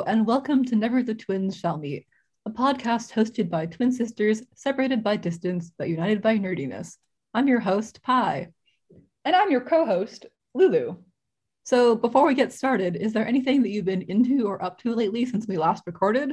Hello, and welcome to Never the Twins Shall Meet, a podcast hosted by twin sisters separated by distance but united by nerdiness. I'm your host, Pi. And I'm your co host, Lulu. So, before we get started, is there anything that you've been into or up to lately since we last recorded?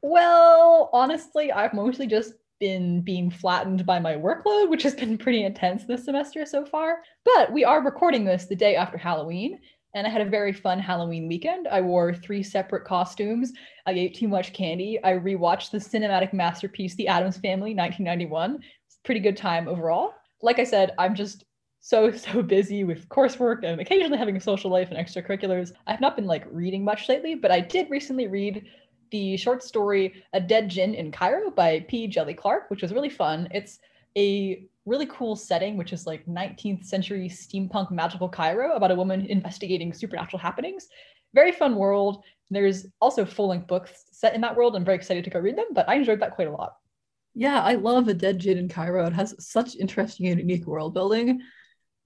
Well, honestly, I've mostly just been being flattened by my workload, which has been pretty intense this semester so far. But we are recording this the day after Halloween, and I had a very fun Halloween weekend. I wore three separate costumes. I ate too much candy. I rewatched the cinematic masterpiece, The Addams Family, 1991. It's a pretty good time overall. Like I said, I'm just so so busy with coursework and occasionally having a social life and extracurriculars. I've not been like reading much lately, but I did recently read the short story A Dead Djinn in Cairo by P. Djèlí Clark, which was really fun. It's a really cool setting, which is like 19th century steampunk magical Cairo about a woman investigating supernatural happenings. Very fun world. There's also full length books set in that world. I'm very excited to go read them, but I enjoyed that quite a lot. Yeah, I love A Dead Djinn in Cairo. It has such interesting and unique world building.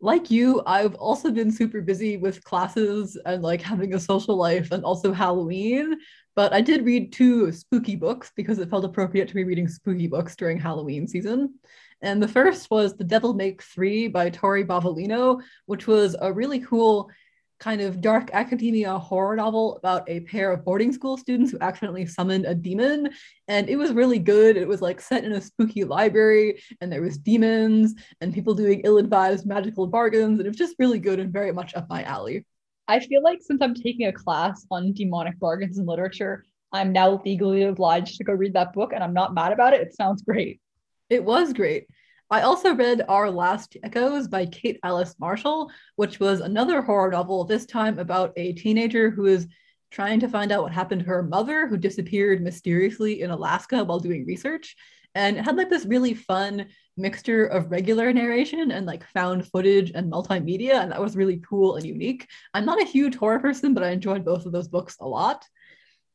Like you, I've also been super busy with classes and like having a social life and also Halloween. But I did read two spooky books because it felt appropriate to be reading spooky books during Halloween season. And the first was The Devil Make Three by Tori Bovalino, which was a really cool kind of dark academia horror novel about a pair of boarding school students who accidentally summoned a demon. And it was really good. It was like set in a spooky library, and there was demons and people doing ill-advised magical bargains. And it was just really good and very much up my alley. I feel like since I'm taking a class on demonic bargains in literature, I'm now legally obliged to go read that book, and I'm not mad about it. It sounds great. It was great. I also read Our Last Echoes by Kate Alice Marshall, which was another horror novel, this time about a teenager who is trying to find out what happened to her mother, who disappeared mysteriously in Alaska while doing research. And it had like this really fun mixture of regular narration and like found footage and multimedia. And that was really cool and unique. I'm not a huge horror person, but I enjoyed both of those books a lot.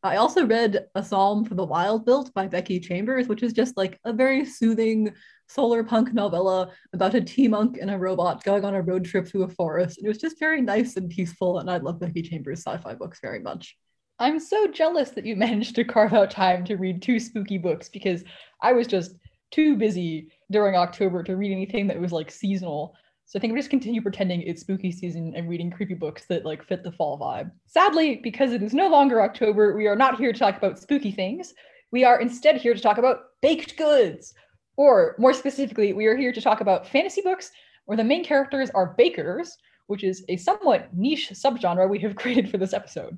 I also read A Psalm for the Wild Built by Becky Chambers, which is just like a very soothing solar punk novella about a tea monk and a robot going on a road trip through a forest. And it was just very nice and peaceful, and I love Becky Chambers sci-fi books very much. I'm so jealous that you managed to carve out time to read two spooky books because I was just too busy during October to read anything that was like seasonal. So I think we just continue pretending it's spooky season and reading creepy books that like fit the fall vibe. Sadly, because it is no longer October, we are not here to talk about spooky things. We are instead here to talk about baked goods. Or more specifically, we are here to talk about fantasy books where the main characters are bakers, which is a somewhat niche subgenre we have created for this episode.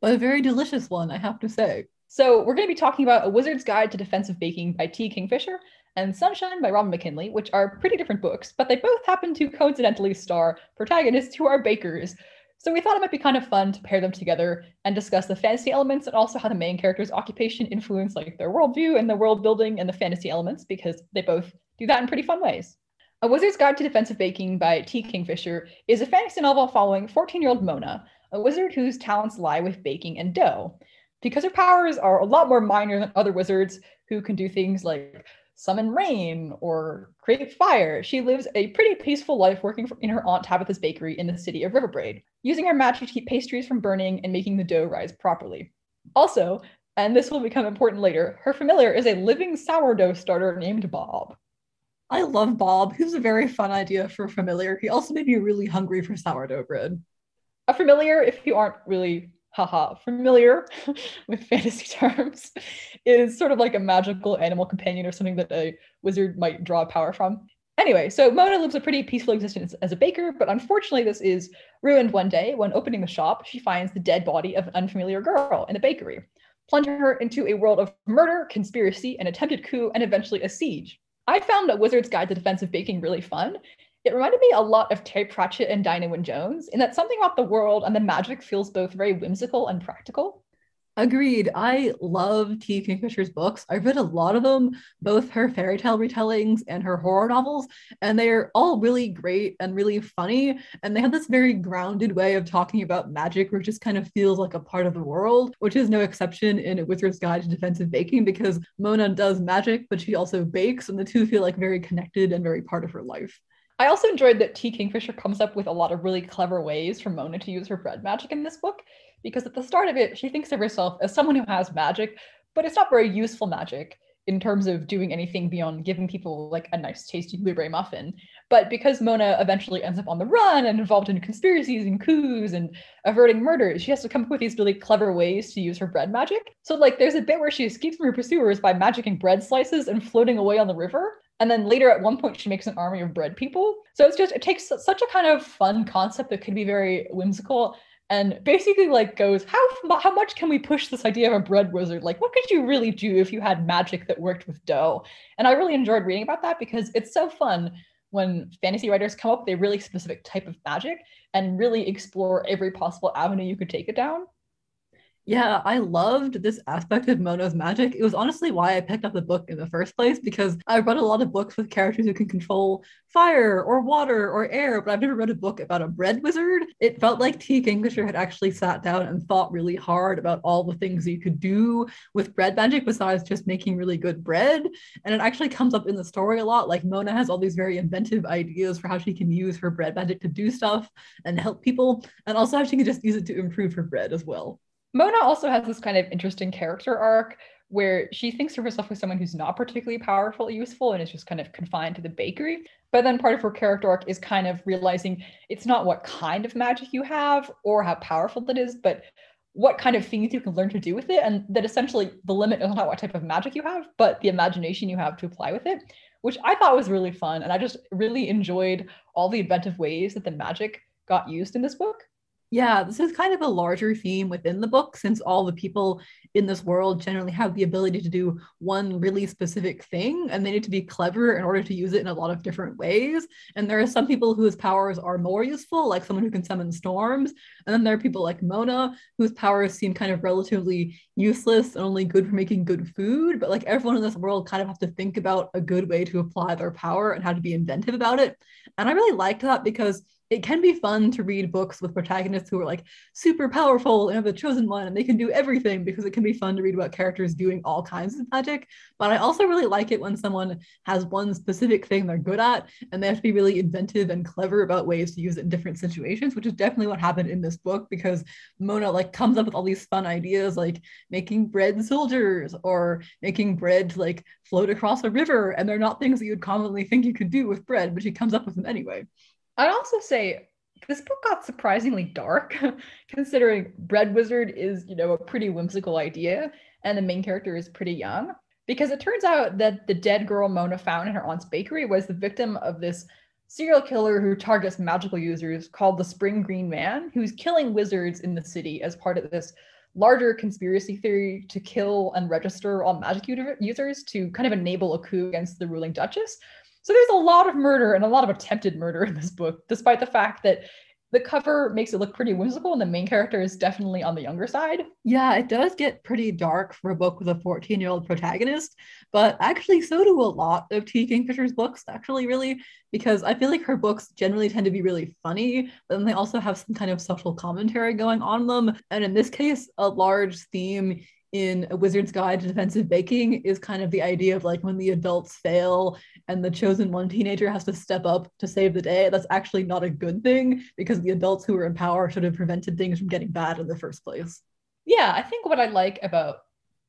But a very delicious one, I have to say. So, we're going to be talking about A Wizard's Guide to Defensive Baking by T. Kingfisher and Sunshine by Robin McKinley, which are pretty different books, but they both happen to coincidentally star protagonists who are bakers. So we thought it might be kind of fun to pair them together and discuss the fantasy elements and also how the main character's occupation influence like their worldview and the world building and the fantasy elements because they both do that in pretty fun ways. A Wizard's Guide to Defensive Baking by T. Kingfisher is a fantasy novel following 14-year-old Mona, a wizard whose talents lie with baking and dough. Because her powers are a lot more minor than other wizards who can do things like summon rain or create fire. She lives a pretty peaceful life working in her Aunt Tabitha's bakery in the city of Riverbraid, using her magic to keep pastries from burning and making the dough rise properly. Also, and this will become important later, her familiar is a living sourdough starter named Bob. I love Bob. He was a very fun idea for familiar. He also made me really hungry for sourdough bread. A familiar, if you aren't really haha, familiar with fantasy terms, is sort of like a magical animal companion or something that a wizard might draw power from. Anyway, so Mona lives a pretty peaceful existence as a baker, but unfortunately, this is ruined one day when opening the shop, she finds the dead body of an unfamiliar girl in the bakery, plunging her into a world of murder, conspiracy, an attempted coup, and eventually a siege. I found A Wizard's Guide to Defensive Baking really fun, it reminded me a lot of Terry Pratchett and Diana Wynne Jones in that something about the world and the magic feels both very whimsical and practical. Agreed. I love T. Kingfisher's books. I've read a lot of them, both her fairy tale retellings and her horror novels, and they're all really great and really funny. And they have this very grounded way of talking about magic, which just kind of feels like a part of the world, which is no exception in Wizard's Guide to Defensive Baking because Mona does magic, but she also bakes, and the two feel like very connected and very part of her life. I also enjoyed that T. Kingfisher comes up with a lot of really clever ways for Mona to use her bread magic in this book. because at the start of it, she thinks of herself as someone who has magic, but it's not very useful magic in terms of doing anything beyond giving people like a nice tasty blueberry muffin. But because Mona eventually ends up on the run and involved in conspiracies and coups and averting murders, she has to come up with these really clever ways to use her bread magic. So like there's a bit where she escapes from her pursuers by magicking bread slices and floating away on the river. And then later at one point she makes an army of bread people. So it's just it takes such a kind of fun concept that could be very whimsical and basically like goes how how much can we push this idea of a bread wizard? Like what could you really do if you had magic that worked with dough? And i really enjoyed reading about that because it's so fun when fantasy writers come up with a really specific type of magic and really explore every possible avenue you could take it down yeah, I loved this aspect of Mona's magic. It was honestly why I picked up the book in the first place because I've read a lot of books with characters who can control fire or water or air, but I've never read a book about a bread wizard. It felt like T. Kingfisher had actually sat down and thought really hard about all the things you could do with bread magic besides just making really good bread. And it actually comes up in the story a lot. Like Mona has all these very inventive ideas for how she can use her bread magic to do stuff and help people, and also how she can just use it to improve her bread as well. Mona also has this kind of interesting character arc where she thinks of herself as someone who's not particularly powerful or useful and is just kind of confined to the bakery. But then part of her character arc is kind of realizing it's not what kind of magic you have or how powerful that is, but what kind of things you can learn to do with it. And that essentially the limit is not what type of magic you have, but the imagination you have to apply with it, which I thought was really fun. And I just really enjoyed all the inventive ways that the magic got used in this book. Yeah, this is kind of a larger theme within the book since all the people in this world generally have the ability to do one really specific thing and they need to be clever in order to use it in a lot of different ways. And there are some people whose powers are more useful, like someone who can summon storms. And then there are people like Mona whose powers seem kind of relatively useless and only good for making good food. But like everyone in this world kind of have to think about a good way to apply their power and how to be inventive about it. And I really liked that because it can be fun to read books with protagonists who are like super powerful and have the chosen one and they can do everything because it can be fun to read about characters doing all kinds of magic. But I also really like it when someone has one specific thing they're good at and they have to be really inventive and clever about ways to use it in different situations, which is definitely what happened in this book because Mona like comes up with all these fun ideas like making bread soldiers or making bread like float across a river and they're not things that you'd commonly think you could do with bread, but she comes up with them anyway. I'd also say this book got surprisingly dark, considering Bread Wizard is, you know, a pretty whimsical idea, and the main character is pretty young. Because it turns out that the dead girl Mona found in her aunt's bakery was the victim of this serial killer who targets magical users called the Spring Green Man, who's killing wizards in the city as part of this larger conspiracy theory to kill and register all magic users to kind of enable a coup against the ruling duchess. So there's a lot of murder and a lot of attempted murder in this book, despite the fact that the cover makes it look pretty whimsical and the main character is definitely on the younger side. Yeah, it does get pretty dark for a book with a 14 year old protagonist, but actually, so do a lot of T. Kingfisher's books, actually, really, because I feel like her books generally tend to be really funny, but then they also have some kind of social commentary going on them. And in this case, a large theme in a wizard's guide to defensive baking is kind of the idea of like when the adults fail and the chosen one teenager has to step up to save the day that's actually not a good thing because the adults who are in power should have prevented things from getting bad in the first place. Yeah i think what i like about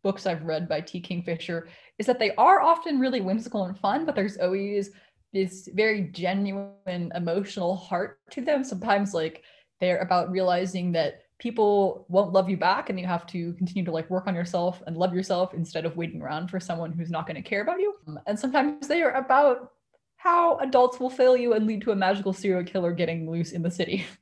books i've read by t. Kingfisher is that they are often really whimsical and fun but there's always this very genuine emotional heart to them. Sometimes like they're about realizing that people won't love you back and you have to continue to like work on yourself and love yourself instead of waiting around for someone who's not going to care about you. Um, and sometimes they are about how adults will fail you and lead to a magical serial killer getting loose in the city.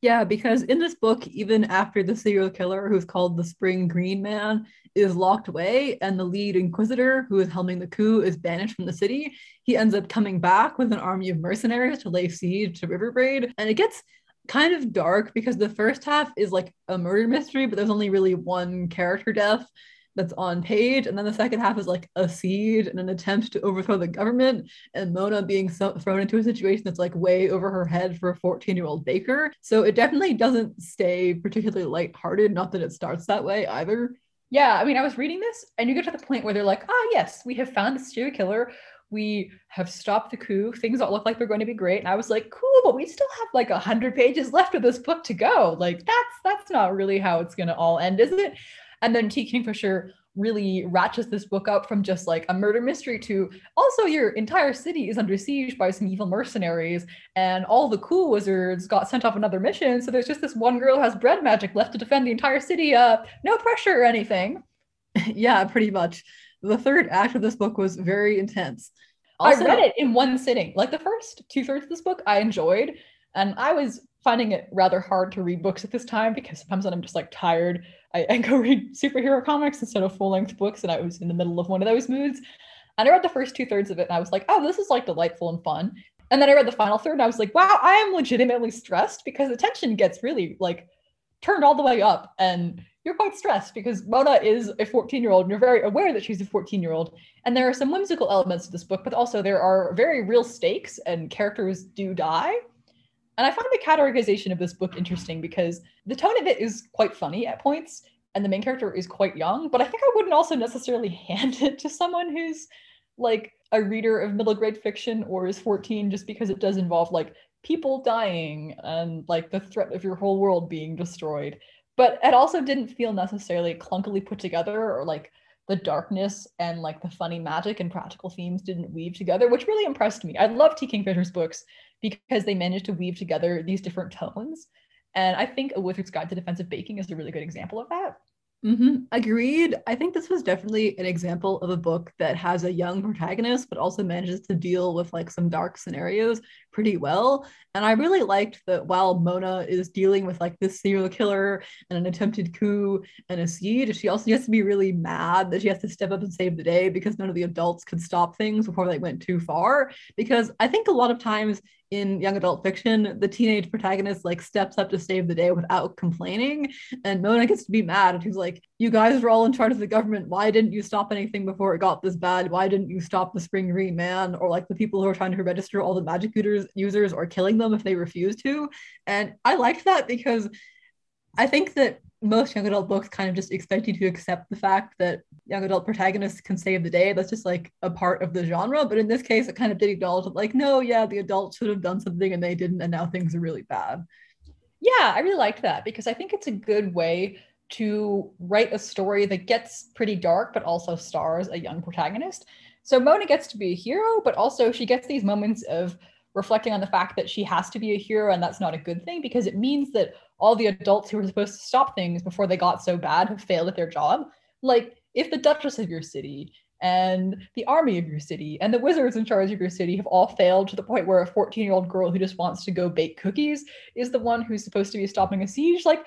Yeah because in this book even after the serial killer who's called the spring green man is locked away and the lead inquisitor who is helming the coup is banished from the city he ends up coming back with an army of mercenaries to lay siege to riverbraid and it gets kind of dark because the first half is like a murder mystery, but there's only really one character death that's on page, and then the second half is like a siege and an attempt to overthrow the government, and Mona being so- thrown into a situation that's like way over her head for a 14 year old baker. So it definitely doesn't stay particularly lighthearted. Not that it starts that way either. Yeah, I mean, I was reading this, and you get to the point where they're like, ah, yes, we have found a serial killer we have stopped the coup. Things don't look like they're going to be great. And I was like, cool, but we still have like a hundred pages left of this book to go. Like that's that's not really how it's gonna all end, is it? And then T. Kingfisher really ratchets this book up from just like a murder mystery to also your entire city is under siege by some evil mercenaries and all the cool wizards got sent off another mission so there's just this one girl who has bread magic left to defend the entire city uh no pressure or anything yeah pretty much the third act of this book was very intense also, I read it in one sitting. Like the first two thirds of this book, I enjoyed, and I was finding it rather hard to read books at this time because sometimes when I'm just like tired, I, I go read superhero comics instead of full length books, and I was in the middle of one of those moods. And I read the first two thirds of it, and I was like, oh, this is like delightful and fun. And then I read the final third, and I was like, wow, I am legitimately stressed because the tension gets really like turned all the way up, and you're quite stressed because Mona is a 14 year old and you're very aware that she's a 14 year old. And there are some whimsical elements to this book, but also there are very real stakes and characters do die. And I find the categorization of this book interesting because the tone of it is quite funny at points and the main character is quite young, but I think I wouldn't also necessarily hand it to someone who's like a reader of middle grade fiction or is 14 just because it does involve like people dying and like the threat of your whole world being destroyed but it also didn't feel necessarily clunkily put together or like the darkness and like the funny magic and practical themes didn't weave together, which really impressed me. I love T. Kingfisher's books because they managed to weave together these different tones. And I think A Wizard's Guide to Defensive Baking is a really good example of that. Mm-hmm. Agreed. I think this was definitely an example of a book that has a young protagonist, but also manages to deal with like some dark scenarios pretty well. And I really liked that while Mona is dealing with like this serial killer and an attempted coup and a siege, she also has to be really mad that she has to step up and save the day because none of the adults could stop things before they went too far. Because I think a lot of times in young adult fiction, the teenage protagonist like steps up to save the day without complaining. And Mona gets to be mad and she's like, You guys were all in charge of the government. Why didn't you stop anything before it got this bad? Why didn't you stop the Spring Green Man or like the people who are trying to register all the magic users users or killing them if they refuse to? And I liked that because I think that most young adult books kind of just expect you to accept the fact that young adult protagonists can save the day. That's just like a part of the genre. But in this case, it kind of did acknowledge like, no, yeah, the adults should have done something and they didn't, and now things are really bad. Yeah, I really liked that because I think it's a good way to write a story that gets pretty dark, but also stars a young protagonist. So Mona gets to be a hero, but also she gets these moments of reflecting on the fact that she has to be a hero and that's not a good thing because it means that all the adults who were supposed to stop things before they got so bad have failed at their job. Like if the Duchess of your city and the army of your city and the wizards in charge of your city have all failed to the point where a 14 year old girl who just wants to go bake cookies is the one who's supposed to be stopping a siege, like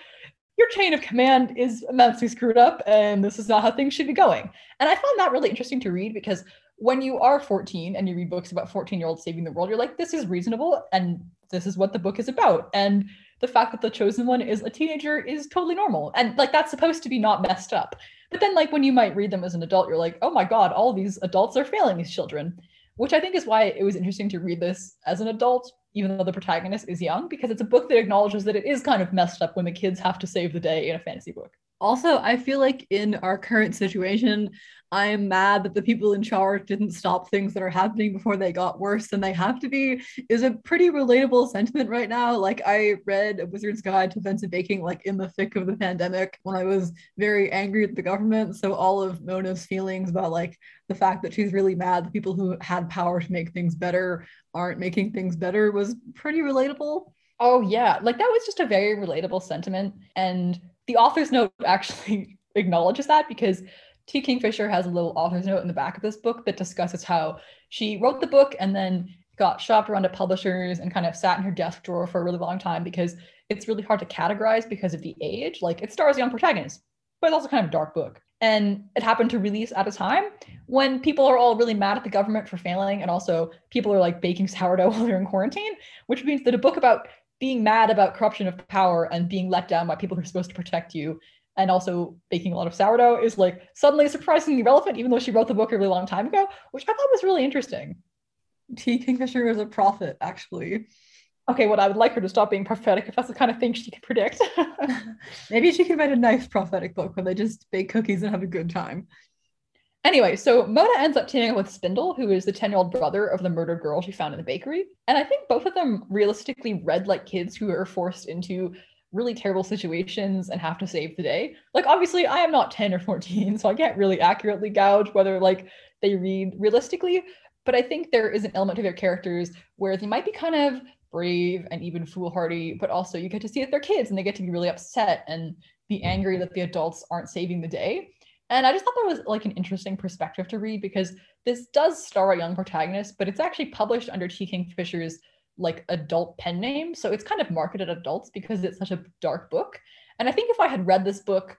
your chain of command is immensely screwed up and this is not how things should be going. And I found that really interesting to read because when you are 14 and you read books about 14 year olds saving the world, you're like, this is reasonable and this is what the book is about. And the fact that the chosen one is a teenager is totally normal. And like that's supposed to be not messed up. But then, like, when you might read them as an adult, you're like, oh my God, all these adults are failing these children, which I think is why it was interesting to read this as an adult, even though the protagonist is young, because it's a book that acknowledges that it is kind of messed up when the kids have to save the day in a fantasy book. Also, I feel like in our current situation, I am mad that the people in charge didn't stop things that are happening before they got worse than they have to be is a pretty relatable sentiment right now. Like I read A Wizard's Guide to Defensive Baking like in the thick of the pandemic when I was very angry at the government. So all of Mona's feelings about like the fact that she's really mad the people who had power to make things better aren't making things better was pretty relatable. Oh yeah, like that was just a very relatable sentiment and the author's note actually acknowledges that because T. Kingfisher has a little author's note in the back of this book that discusses how she wrote the book and then got shopped around to publishers and kind of sat in her desk drawer for a really long time because it's really hard to categorize because of the age. Like it stars young protagonists, but it's also kind of a dark book. And it happened to release at a time when people are all really mad at the government for failing, and also people are like baking sourdough while they're in quarantine, which means that a book about being mad about corruption of power and being let down by people who are supposed to protect you and also baking a lot of sourdough is like suddenly surprisingly relevant, even though she wrote the book a really long time ago, which I thought was really interesting. T. Kingfisher is a prophet, actually. Okay, well, I would like her to stop being prophetic if that's the kind of thing she could predict. Maybe she could write a nice prophetic book where they just bake cookies and have a good time. Anyway, so Mona ends up teaming up with Spindle, who is the 10 year old brother of the murdered girl she found in the bakery. And I think both of them realistically read like kids who are forced into really terrible situations and have to save the day. Like, obviously, I am not 10 or 14, so I can't really accurately gouge whether like they read realistically. But I think there is an element to their characters where they might be kind of brave and even foolhardy, but also you get to see that they're kids and they get to be really upset and be angry that the adults aren't saving the day. And I just thought that was like an interesting perspective to read because this does star a young protagonist, but it's actually published under T. Kingfisher's like adult pen name. So it's kind of marketed adults because it's such a dark book. And I think if I had read this book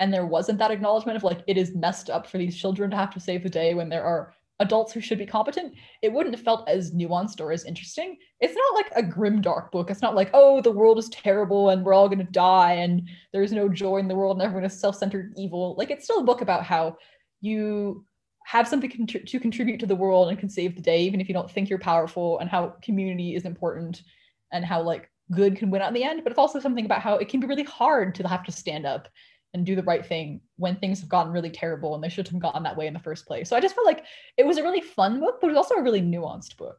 and there wasn't that acknowledgement of like it is messed up for these children to have to save the day when there are adults who should be competent, it wouldn't have felt as nuanced or as interesting. It's not like a grim dark book. It's not like, oh, the world is terrible and we're all going to die and there's no joy in the world and everyone is self-centered evil. Like it's still a book about how you have something to contribute to the world and can save the day even if you don't think you're powerful and how community is important and how like good can win out in the end but it's also something about how it can be really hard to have to stand up and do the right thing when things have gotten really terrible and they shouldn't have gotten that way in the first place. So I just felt like it was a really fun book, but it was also a really nuanced book.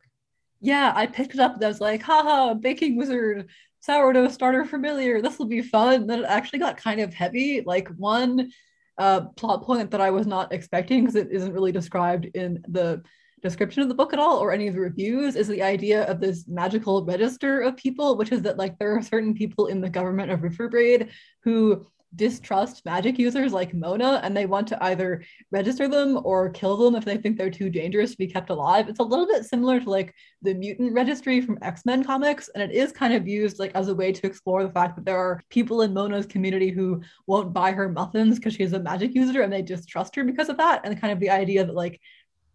Yeah, I picked it up and I was like, haha, baking wizard, sourdough starter familiar, this will be fun. Then it actually got kind of heavy. Like one uh, plot point that I was not expecting because it isn't really described in the description of the book at all or any of the reviews is the idea of this magical register of people, which is that like there are certain people in the government of Riverbraid who distrust magic users like Mona and they want to either register them or kill them if they think they're too dangerous to be kept alive. It's a little bit similar to like the mutant registry from X-Men comics and it is kind of used like as a way to explore the fact that there are people in Mona's community who won't buy her muffins because she's a magic user and they distrust her because of that and kind of the idea that like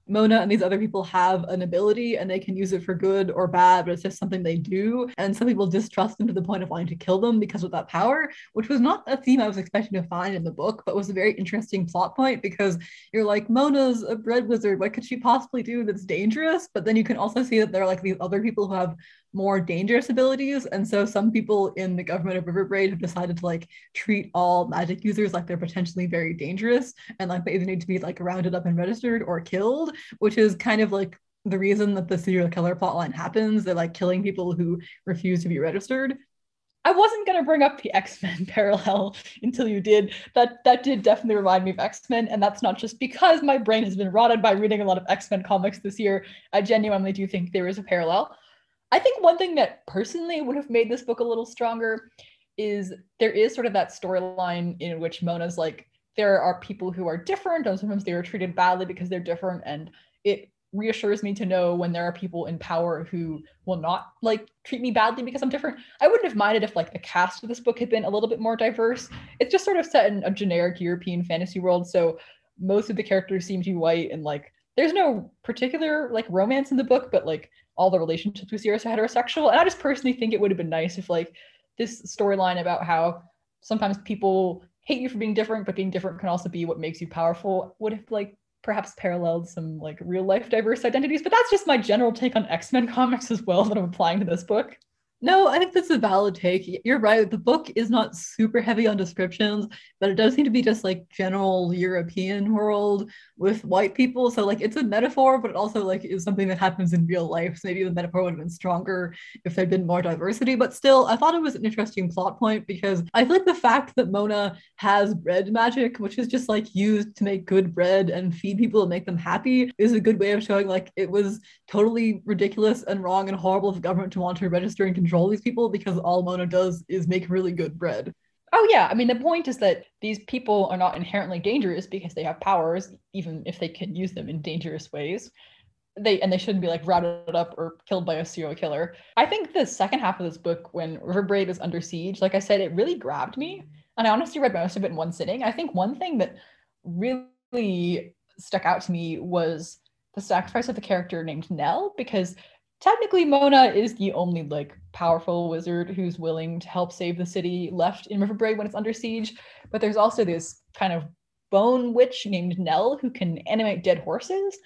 Mona and these other people have an ability and they can use it for good or bad, but it's just something they do. And some people distrust them to the point of wanting to kill them because of that power, which was not a theme I was expecting to find in the book, but was a very interesting plot point because you're like, Mona's a bread wizard. What could she possibly do that's dangerous? But then you can also see that there are like these other people who have more dangerous abilities. And so some people in the government of Riverbraid have decided to like treat all magic users like they're potentially very dangerous and like they either need to be like rounded up and registered or killed, which is kind of like the reason that the serial killer plotline happens. They're like killing people who refuse to be registered. I wasn't gonna bring up the X-Men parallel until you did. That that did definitely remind me of X-Men, and that's not just because my brain has been rotted by reading a lot of X-Men comics this year. I genuinely do think there is a parallel. I think one thing that personally would have made this book a little stronger is there is sort of that storyline in which Mona's like, there are people who are different, and sometimes they are treated badly because they're different. And it reassures me to know when there are people in power who will not like treat me badly because I'm different. I wouldn't have minded if like the cast of this book had been a little bit more diverse. It's just sort of set in a generic European fantasy world. So most of the characters seem to be white and like there's no particular like romance in the book, but like all the relationships we see are heterosexual. And I just personally think it would have been nice if like this storyline about how sometimes people hate you for being different, but being different can also be what makes you powerful would have like perhaps paralleled some like real life diverse identities. But that's just my general take on X-Men comics as well that I'm applying to this book. No, I think that's a valid take. You're right. The book is not super heavy on descriptions, but it does seem to be just like general European world with white people. So like it's a metaphor, but it also like is something that happens in real life. So maybe the metaphor would have been stronger if there'd been more diversity. But still, I thought it was an interesting plot point because I feel like the fact that Mona has bread magic, which is just like used to make good bread and feed people and make them happy, is a good way of showing like it was totally ridiculous and wrong and horrible the government to want to register and control control these people because all Mona does is make really good bread. Oh yeah, I mean the point is that these people are not inherently dangerous because they have powers, even if they can use them in dangerous ways. They and they shouldn't be like routed up or killed by a serial killer. I think the second half of this book, when Riverbraid is under siege, like I said, it really grabbed me, and I honestly read most of it in one sitting. I think one thing that really stuck out to me was the sacrifice of the character named Nell because technically Mona is the only like powerful wizard who's willing to help save the city left in Riverbraid when it's under siege. But there's also this kind of bone witch named Nell who can animate dead horses.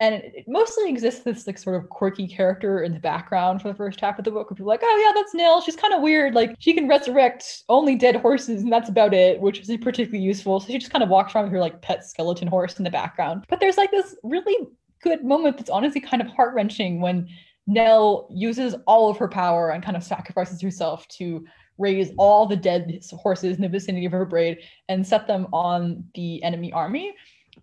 And it mostly exists this like sort of quirky character in the background for the first half of the book where people are like, oh yeah, that's Nell. She's kind of weird. Like she can resurrect only dead horses, and that's about it, which isn't particularly useful. So she just kind of walks around with her like pet skeleton horse in the background. But there's like this really good moment that's honestly kind of heart-wrenching when Nell uses all of her power and kind of sacrifices herself to raise all the dead horses in the vicinity of Riverbraid and set them on the enemy army.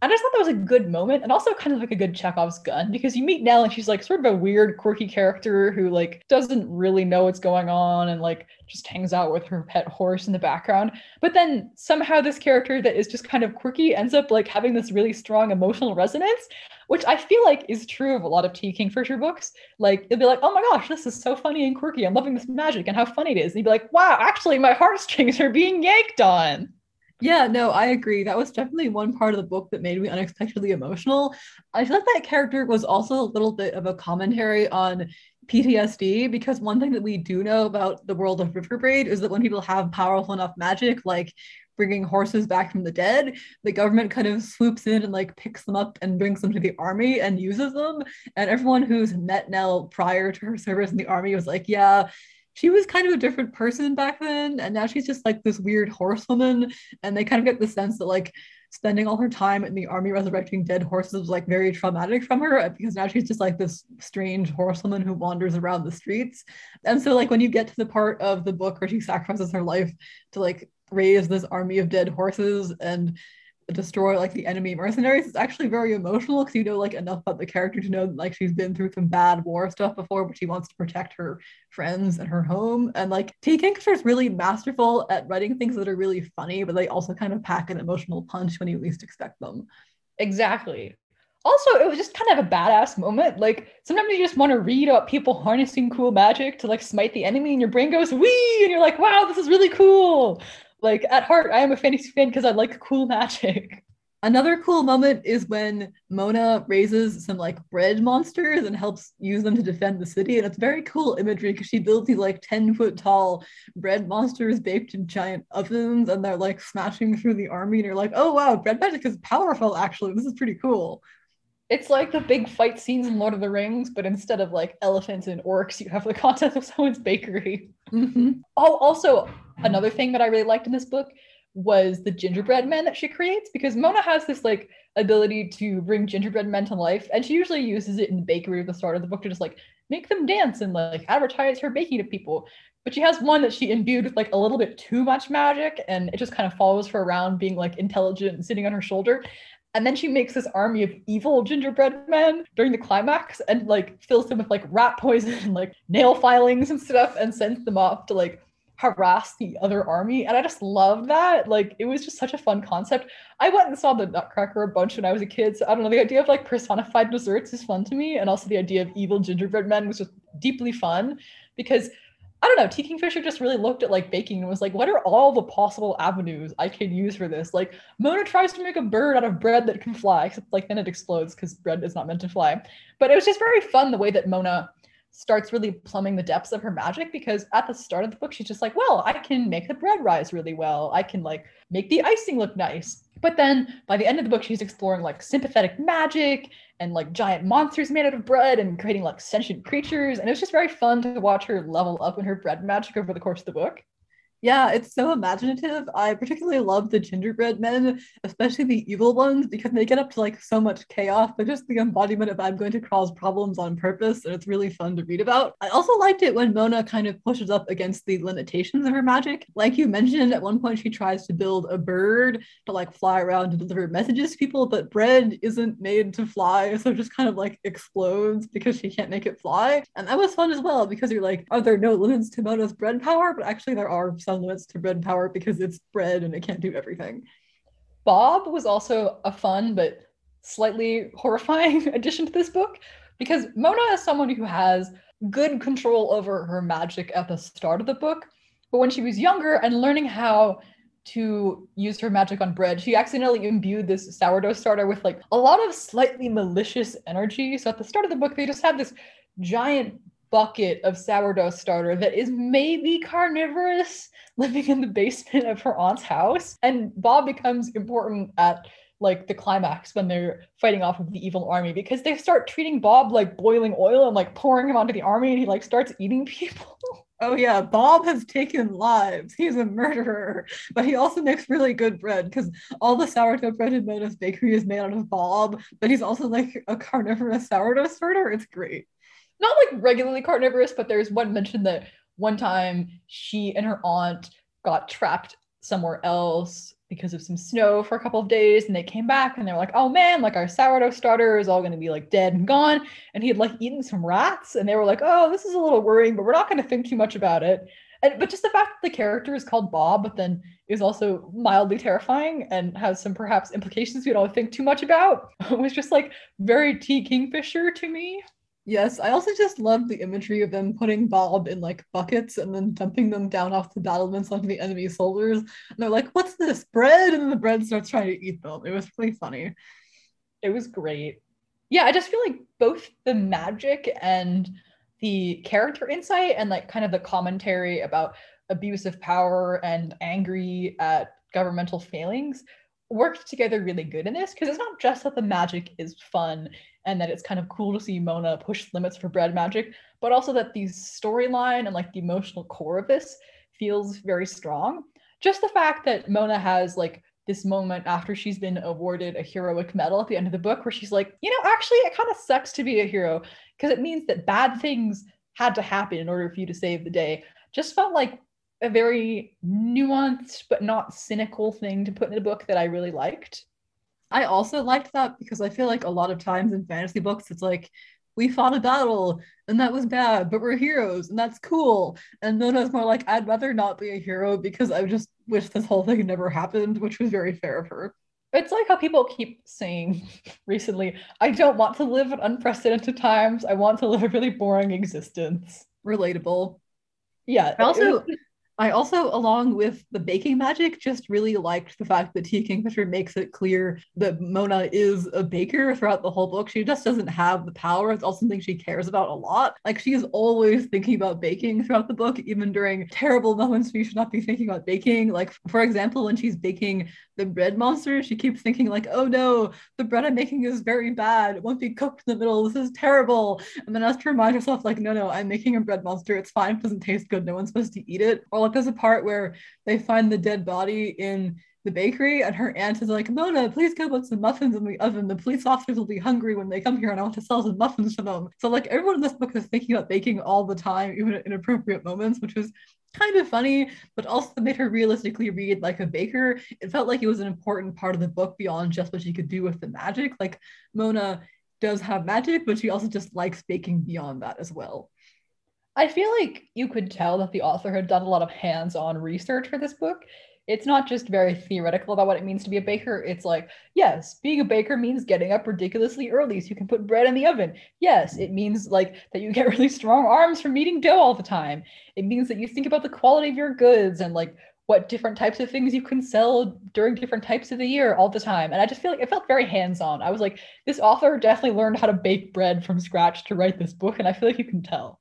I just thought that was a good moment and also kind of like a good Chekhov's gun because you meet Nell and she's like sort of a weird, quirky character who like doesn't really know what's going on and like just hangs out with her pet horse in the background. But then somehow this character that is just kind of quirky ends up like having this really strong emotional resonance, which I feel like is true of a lot of T. Kingfisher books. Like you'll be like, oh my gosh, this is so funny and quirky. I'm loving this magic and how funny it is. And you'd be like, wow, actually my heartstrings are being yanked on. Yeah, no, I agree. That was definitely one part of the book that made me unexpectedly emotional. I feel like that character was also a little bit of a commentary on PTSD because one thing that we do know about the world of Riverbraid is that when people have powerful enough magic, like bringing horses back from the dead, the government kind of swoops in and like picks them up and brings them to the army and uses them. And everyone who's met Nell prior to her service in the army was like, yeah, she was kind of a different person back then and now she's just like this weird horsewoman and they kind of get the sense that like spending all her time in the army resurrecting dead horses was like very traumatic from her because now she's just like this strange horsewoman who wanders around the streets. And so like when you get to the part of the book where she sacrifices her life to like raise this army of dead horses and destroy like the enemy mercenaries it's actually very emotional because you know like enough about the character to know that like she's been through some bad war stuff before but she wants to protect her friends and her home. And like T. Kingfisher is really masterful at writing things that are really funny but they also kind of pack an emotional punch when you least expect them. Exactly. Also it was just kind of a badass moment. Like sometimes you just want to read about people harnessing cool magic to like smite the enemy and your brain goes wee! and you're like wow this is really cool like at heart, I am a fantasy fan because I like cool magic. Another cool moment is when Mona raises some like bread monsters and helps use them to defend the city. And it's very cool imagery because she builds these like 10 foot tall bread monsters baked in giant ovens and they're like smashing through the army. And you're like, oh wow, bread magic is powerful actually. This is pretty cool. It's like the big fight scenes in Lord of the Rings, but instead of like elephants and orcs, you have the content of someone's bakery. Mm-hmm. Oh, also, another thing that I really liked in this book was the gingerbread men that she creates because Mona has this like ability to bring gingerbread men to life and she usually uses it in the bakery at the start of the book to just like make them dance and like advertise her baking to people but she has one that she imbued with like a little bit too much magic and it just kind of follows her around being like intelligent and sitting on her shoulder and then she makes this army of evil gingerbread men during the climax and like fills them with like rat poison and like nail filings and stuff and sends them off to like harass the other army. And I just loved that. Like it was just such a fun concept. I went and saw the Nutcracker a bunch when I was a kid. So I don't know, the idea of like personified desserts is fun to me. And also the idea of evil gingerbread men was just deeply fun because I don't know, T. Kingfisher just really looked at like baking and was like, what are all the possible avenues I can use for this? Like Mona tries to make a bird out of bread that can fly, except like then it explodes because bread is not meant to fly. But it was just very fun the way that Mona starts really plumbing the depths of her magic because at the start of the book she's just like well i can make the bread rise really well i can like make the icing look nice but then by the end of the book she's exploring like sympathetic magic and like giant monsters made out of bread and creating like sentient creatures. And it was just very fun to watch her level up in her bread magic over the course of the book yeah, it's so imaginative. I particularly love the gingerbread men, especially the evil ones, because they get up to like so much chaos. They're just the embodiment of I'm going to cause problems on purpose, and it's really fun to read about. I also liked it when Mona kind of pushes up against the limitations of her magic. Like you mentioned, at one point she tries to build a bird to like fly around to deliver messages to people, but bread isn't made to fly, so it just kind of like explodes because she can't make it fly. And that was fun as well because you're like, are there no limits to Mona's bread power? But actually there are limits to bread power because it's bread and it can't do everything. Bob was also a fun but slightly horrifying addition to this book because Mona is someone who has good control over her magic at the start of the book. But when she was younger and learning how to use her magic on bread, she accidentally imbued this sourdough starter with like a lot of slightly malicious energy. So at the start of the book, they just have this giant bucket of sourdough starter that is maybe carnivorous living in the basement of her aunt's house. And Bob becomes important at like the climax when they're fighting off of the evil army because they start treating Bob like boiling oil and like pouring him onto the army and he like starts eating people. Oh yeah, Bob has taken lives. He's a murderer, but he also makes really good bread because all the sourdough bread in Mona's bakery is made out of Bob. But he's also like a carnivorous sourdough starter. It's great. Not like regularly carnivorous, but there's one mention that one time she and her aunt got trapped somewhere else because of some snow for a couple of days and they came back and they were like oh man like our sourdough starter is all going to be like dead and gone. And he had like eaten some rats and they were like oh this is a little worrying but we're not going to think too much about it. And but just the fact that the character is called bob but then is also mildly terrifying and has some perhaps implications we don't think too much about was just like very t kingfisher to me Yes, I also just love the imagery of them putting Bob in like buckets and then dumping them down off the battlements onto the enemy soldiers. And they're like, "What's this bread?" And the bread starts trying to eat them. It was really funny. It was great. Yeah, I just feel like both the magic and the character insight and like kind of the commentary about abuse of power and angry at governmental failings worked together really good in this because it's not just that the magic is fun and that it's kind of cool to see Mona push limits for bread magic, but also that the storyline and like the emotional core of this feels very strong. Just the fact that Mona has like this moment after she's been awarded a heroic medal at the end of the book where she's like, you know, actually, it kind of sucks to be a hero because it means that bad things had to happen in order for you to save the day. Just felt like a very nuanced but not cynical thing to put in a book that I really liked. I also liked that because I feel like a lot of times in fantasy books, it's like we fought a battle and that was bad, but we're heroes and that's cool. And Mona's more like, I'd rather not be a hero because I just wish this whole thing never happened, which was very fair of her. It's like how people keep saying recently, I don't want to live in unprecedented times. I want to live a really boring existence. Relatable. Yeah. Also I also, along with the baking magic, just really liked the fact that T. Kingfisher makes it clear that Mona is a baker throughout the whole book. She just doesn't have the power. It's also something she cares about a lot. Like she is always thinking about baking throughout the book, even during terrible moments we should not be thinking about baking. Like, for example, when she's baking the bread monster, she keeps thinking, like, oh no, the bread I'm making is very bad. It won't be cooked in the middle. This is terrible. And then has to remind herself, like, no, no, I'm making a bread monster. It's fine. It doesn't taste good. No one's supposed to eat it. Or like there's a part where they find the dead body in the bakery and her aunt is like mona please go put some muffins in the oven. The police officers will be hungry when they come here and i want to sell some muffins to them. So like everyone in this book is thinking about baking all the time even at inappropriate moments which was kind of funny but also made her realistically read like a baker. It felt like it was an important part of the book beyond just what she could do with the magic. Like mona does have magic but she also just likes baking beyond that as well I feel like you could tell that the author had done a lot of hands on research for this book. It's not just very theoretical about what it means to be a baker. It's like, yes, being a baker means getting up ridiculously early so you can put bread in the oven. Yes, it means like that you get really strong arms from kneading dough all the time. It means that you think about the quality of your goods and like what different types of things you can sell during different types of the year all the time. And I just feel like it felt very hands on. I was like, this author definitely learned how to bake bread from scratch to write this book. And I feel like you can tell.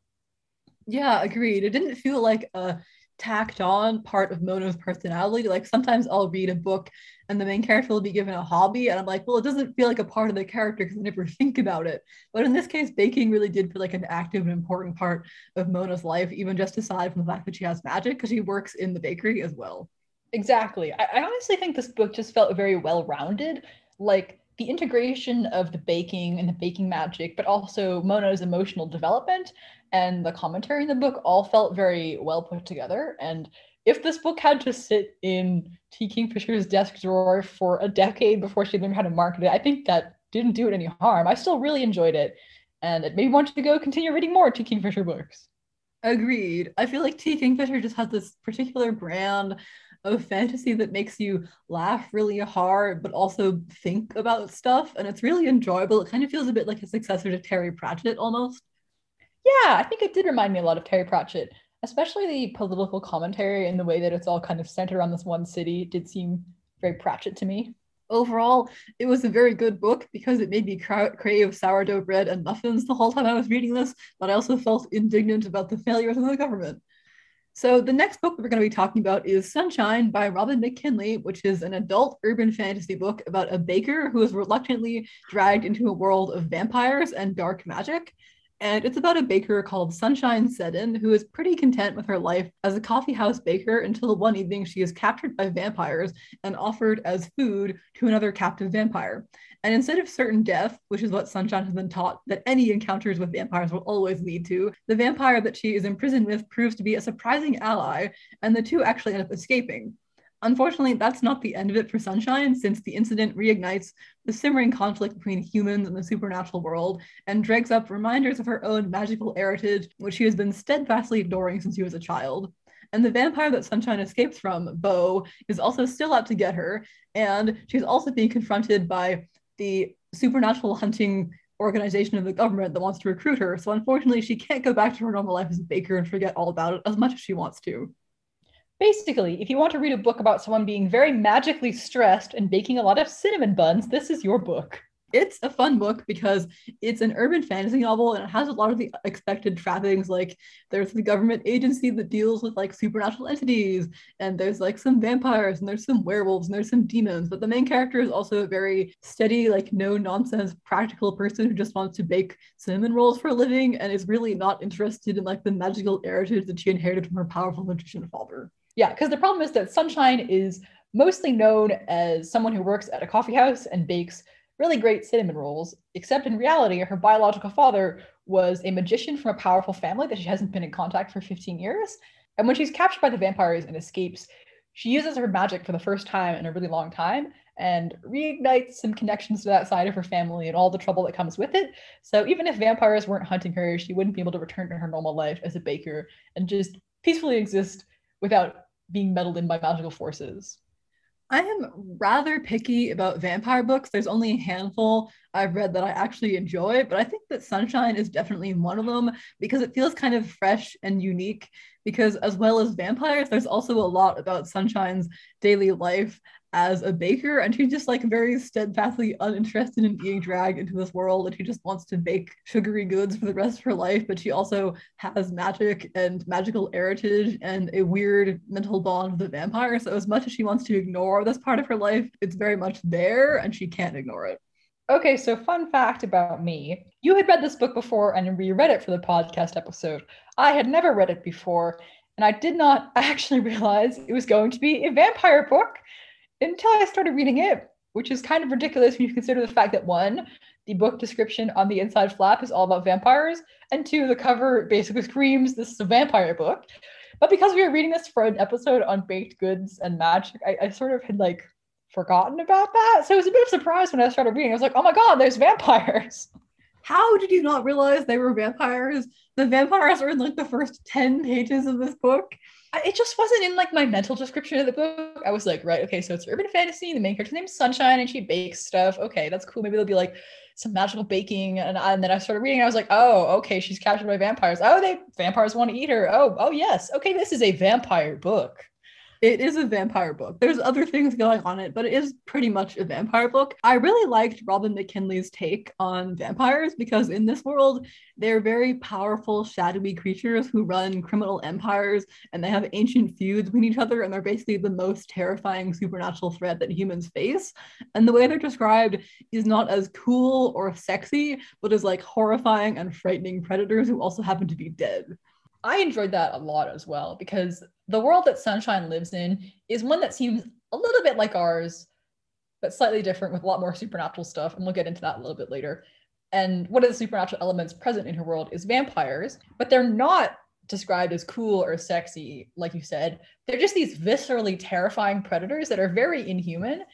Yeah, agreed. It didn't feel like a tacked on part of Mona's personality. Like sometimes I'll read a book and the main character will be given a hobby, and I'm like, well, it doesn't feel like a part of the character because I never think about it. But in this case, baking really did feel like an active and important part of Mona's life, even just aside from the fact that she has magic, because she works in the bakery as well. Exactly. I, I honestly think this book just felt very well rounded. Like the integration of the baking and the baking magic, but also Mona's emotional development and the commentary in the book all felt very well put together. And if this book had to sit in T. Kingfisher's desk drawer for a decade before she learned how to market it, I think that didn't do it any harm. I still really enjoyed it, and it made me want to go continue reading more T. Kingfisher books. Agreed. I feel like T. Kingfisher just has this particular brand of fantasy that makes you laugh really hard, but also think about stuff. And it's really enjoyable. It kind of feels a bit like a successor to Terry Pratchett almost. Yeah, I think it did remind me a lot of Terry Pratchett, especially the political commentary and the way that it's all kind of centered on this one city did seem very Pratchett to me. Overall, it was a very good book because it made me cra- crave sourdough bread and muffins the whole time I was reading this, but I also felt indignant about the failures of the government. So the next book that we're going to be talking about is Sunshine by Robin McKinley, which is an adult urban fantasy book about a baker who is reluctantly dragged into a world of vampires and dark magic. And it's about a baker called Sunshine Seddon who is pretty content with her life as a coffeehouse baker until one evening she is captured by vampires and offered as food to another captive vampire. And instead of certain death, which is what Sunshine has been taught that any encounters with vampires will always lead to, the vampire that she is imprisoned with proves to be a surprising ally, and the two actually end up escaping. Unfortunately, that's not the end of it for Sunshine, since the incident reignites the simmering conflict between humans and the supernatural world and drags up reminders of her own magical heritage, which she has been steadfastly ignoring since she was a child. And the vampire that Sunshine escapes from, Bo, is also still out to get her, and she's also being confronted by the supernatural hunting organization of the government that wants to recruit her. So unfortunately, she can't go back to her normal life as a baker and forget all about it as much as she wants to. Basically, if you want to read a book about someone being very magically stressed and baking a lot of cinnamon buns, this is your book. It's a fun book because it's an urban fantasy novel and it has a lot of the expected trappings. Like there's the government agency that deals with like supernatural entities, and there's like some vampires, and there's some werewolves, and there's some demons. But the main character is also a very steady, like no nonsense, practical person who just wants to bake cinnamon rolls for a living and is really not interested in like the magical heritage that she inherited from her powerful magician father. Yeah, because the problem is that Sunshine is mostly known as someone who works at a coffee house and bakes really great cinnamon rolls, except in reality, her biological father was a magician from a powerful family that she hasn't been in contact for 15 years. And when she's captured by the vampires and escapes, she uses her magic for the first time in a really long time and reignites some connections to that side of her family and all the trouble that comes with it. So even if vampires weren't hunting her, she wouldn't be able to return to her normal life as a baker and just peacefully exist without being meddled in by magical forces. I am rather picky about vampire books. There's only a handful I've read that I actually enjoy, but I think that Sunshine is definitely one of them because it feels kind of fresh and unique. Because, as well as vampires, there's also a lot about Sunshine's daily life as a baker and she's just like very steadfastly uninterested in being dragged into this world and she just wants to bake sugary goods for the rest of her life but she also has magic and magical heritage and a weird mental bond with a vampire so as much as she wants to ignore this part of her life it's very much there and she can't ignore it. Okay so fun fact about me. You had read this book before and reread it for the podcast episode. I had never read it before and i did not actually realize it was going to be a vampire book until I started reading it, which is kind of ridiculous when you consider the fact that one, the book description on the inside flap is all about vampires, and two, the cover basically screams this is a vampire book. But because we were reading this for an episode on baked goods and magic, I, I sort of had like forgotten about that. So it was a bit of surprise when I started reading. I was like, oh my god, there's vampires. How did you not realize they were vampires? The vampires are in like the first 10 pages of this book it just wasn't in like my mental description of the book. I was like, right, okay, so it's urban fantasy. The main character's name's Sunshine, and she bakes stuff. Okay, that's cool. Maybe there'll be like some magical baking, and, and then I started reading. I was like, oh, okay, she's captured by vampires. Oh, they vampires want to eat her. Oh, oh yes, okay, this is a vampire book. It is a vampire book. There's other things going on it, but it is pretty much a vampire book. I really liked Robin McKinley's take on vampires because in this world, they're very powerful, shadowy creatures who run criminal empires and they have ancient feuds with each other, and they're basically the most terrifying supernatural threat that humans face. And the way they're described is not as cool or sexy, but as like horrifying and frightening predators who also happen to be dead. I enjoyed that a lot as well because the world that Sunshine lives in is one that seems a little bit like ours, but slightly different with a lot more supernatural stuff. And we'll get into that a little bit later. And one of the supernatural elements present in her world is vampires, but they're not described as cool or sexy, like you said. They're just these viscerally terrifying predators that are very inhuman.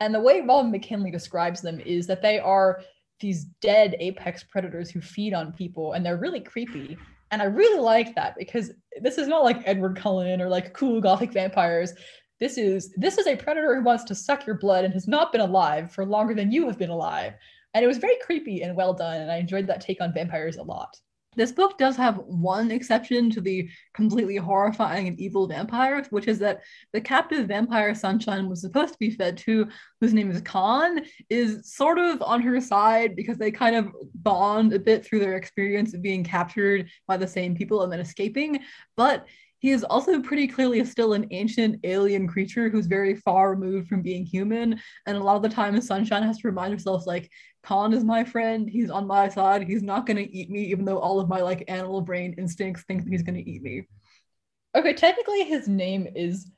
And the way Robin McKinley describes them is that they are these dead apex predators who feed on people, and they're really creepy. And I really like that because this is not like Edward Cullen or like cool gothic vampires. This is this is a predator who wants to suck your blood and has not been alive for longer than you have been alive. And it was very creepy and well done. And I enjoyed that take on vampires a lot. This book does have one exception to the completely horrifying and evil vampires, which is that the captive vampire Sunshine was supposed to be fed to, whose name is Con, is sort of on her side because they kind of bond a bit through their experience of being captured by the same people and then escaping. But he is also pretty clearly still an ancient alien creature who's very far removed from being human. And a lot of the time, Sunshine has to remind herself, like, Con is my friend. He's on my side. He's not going to eat me, even though all of my like animal brain instincts think that he's going to eat me. Okay, technically his name is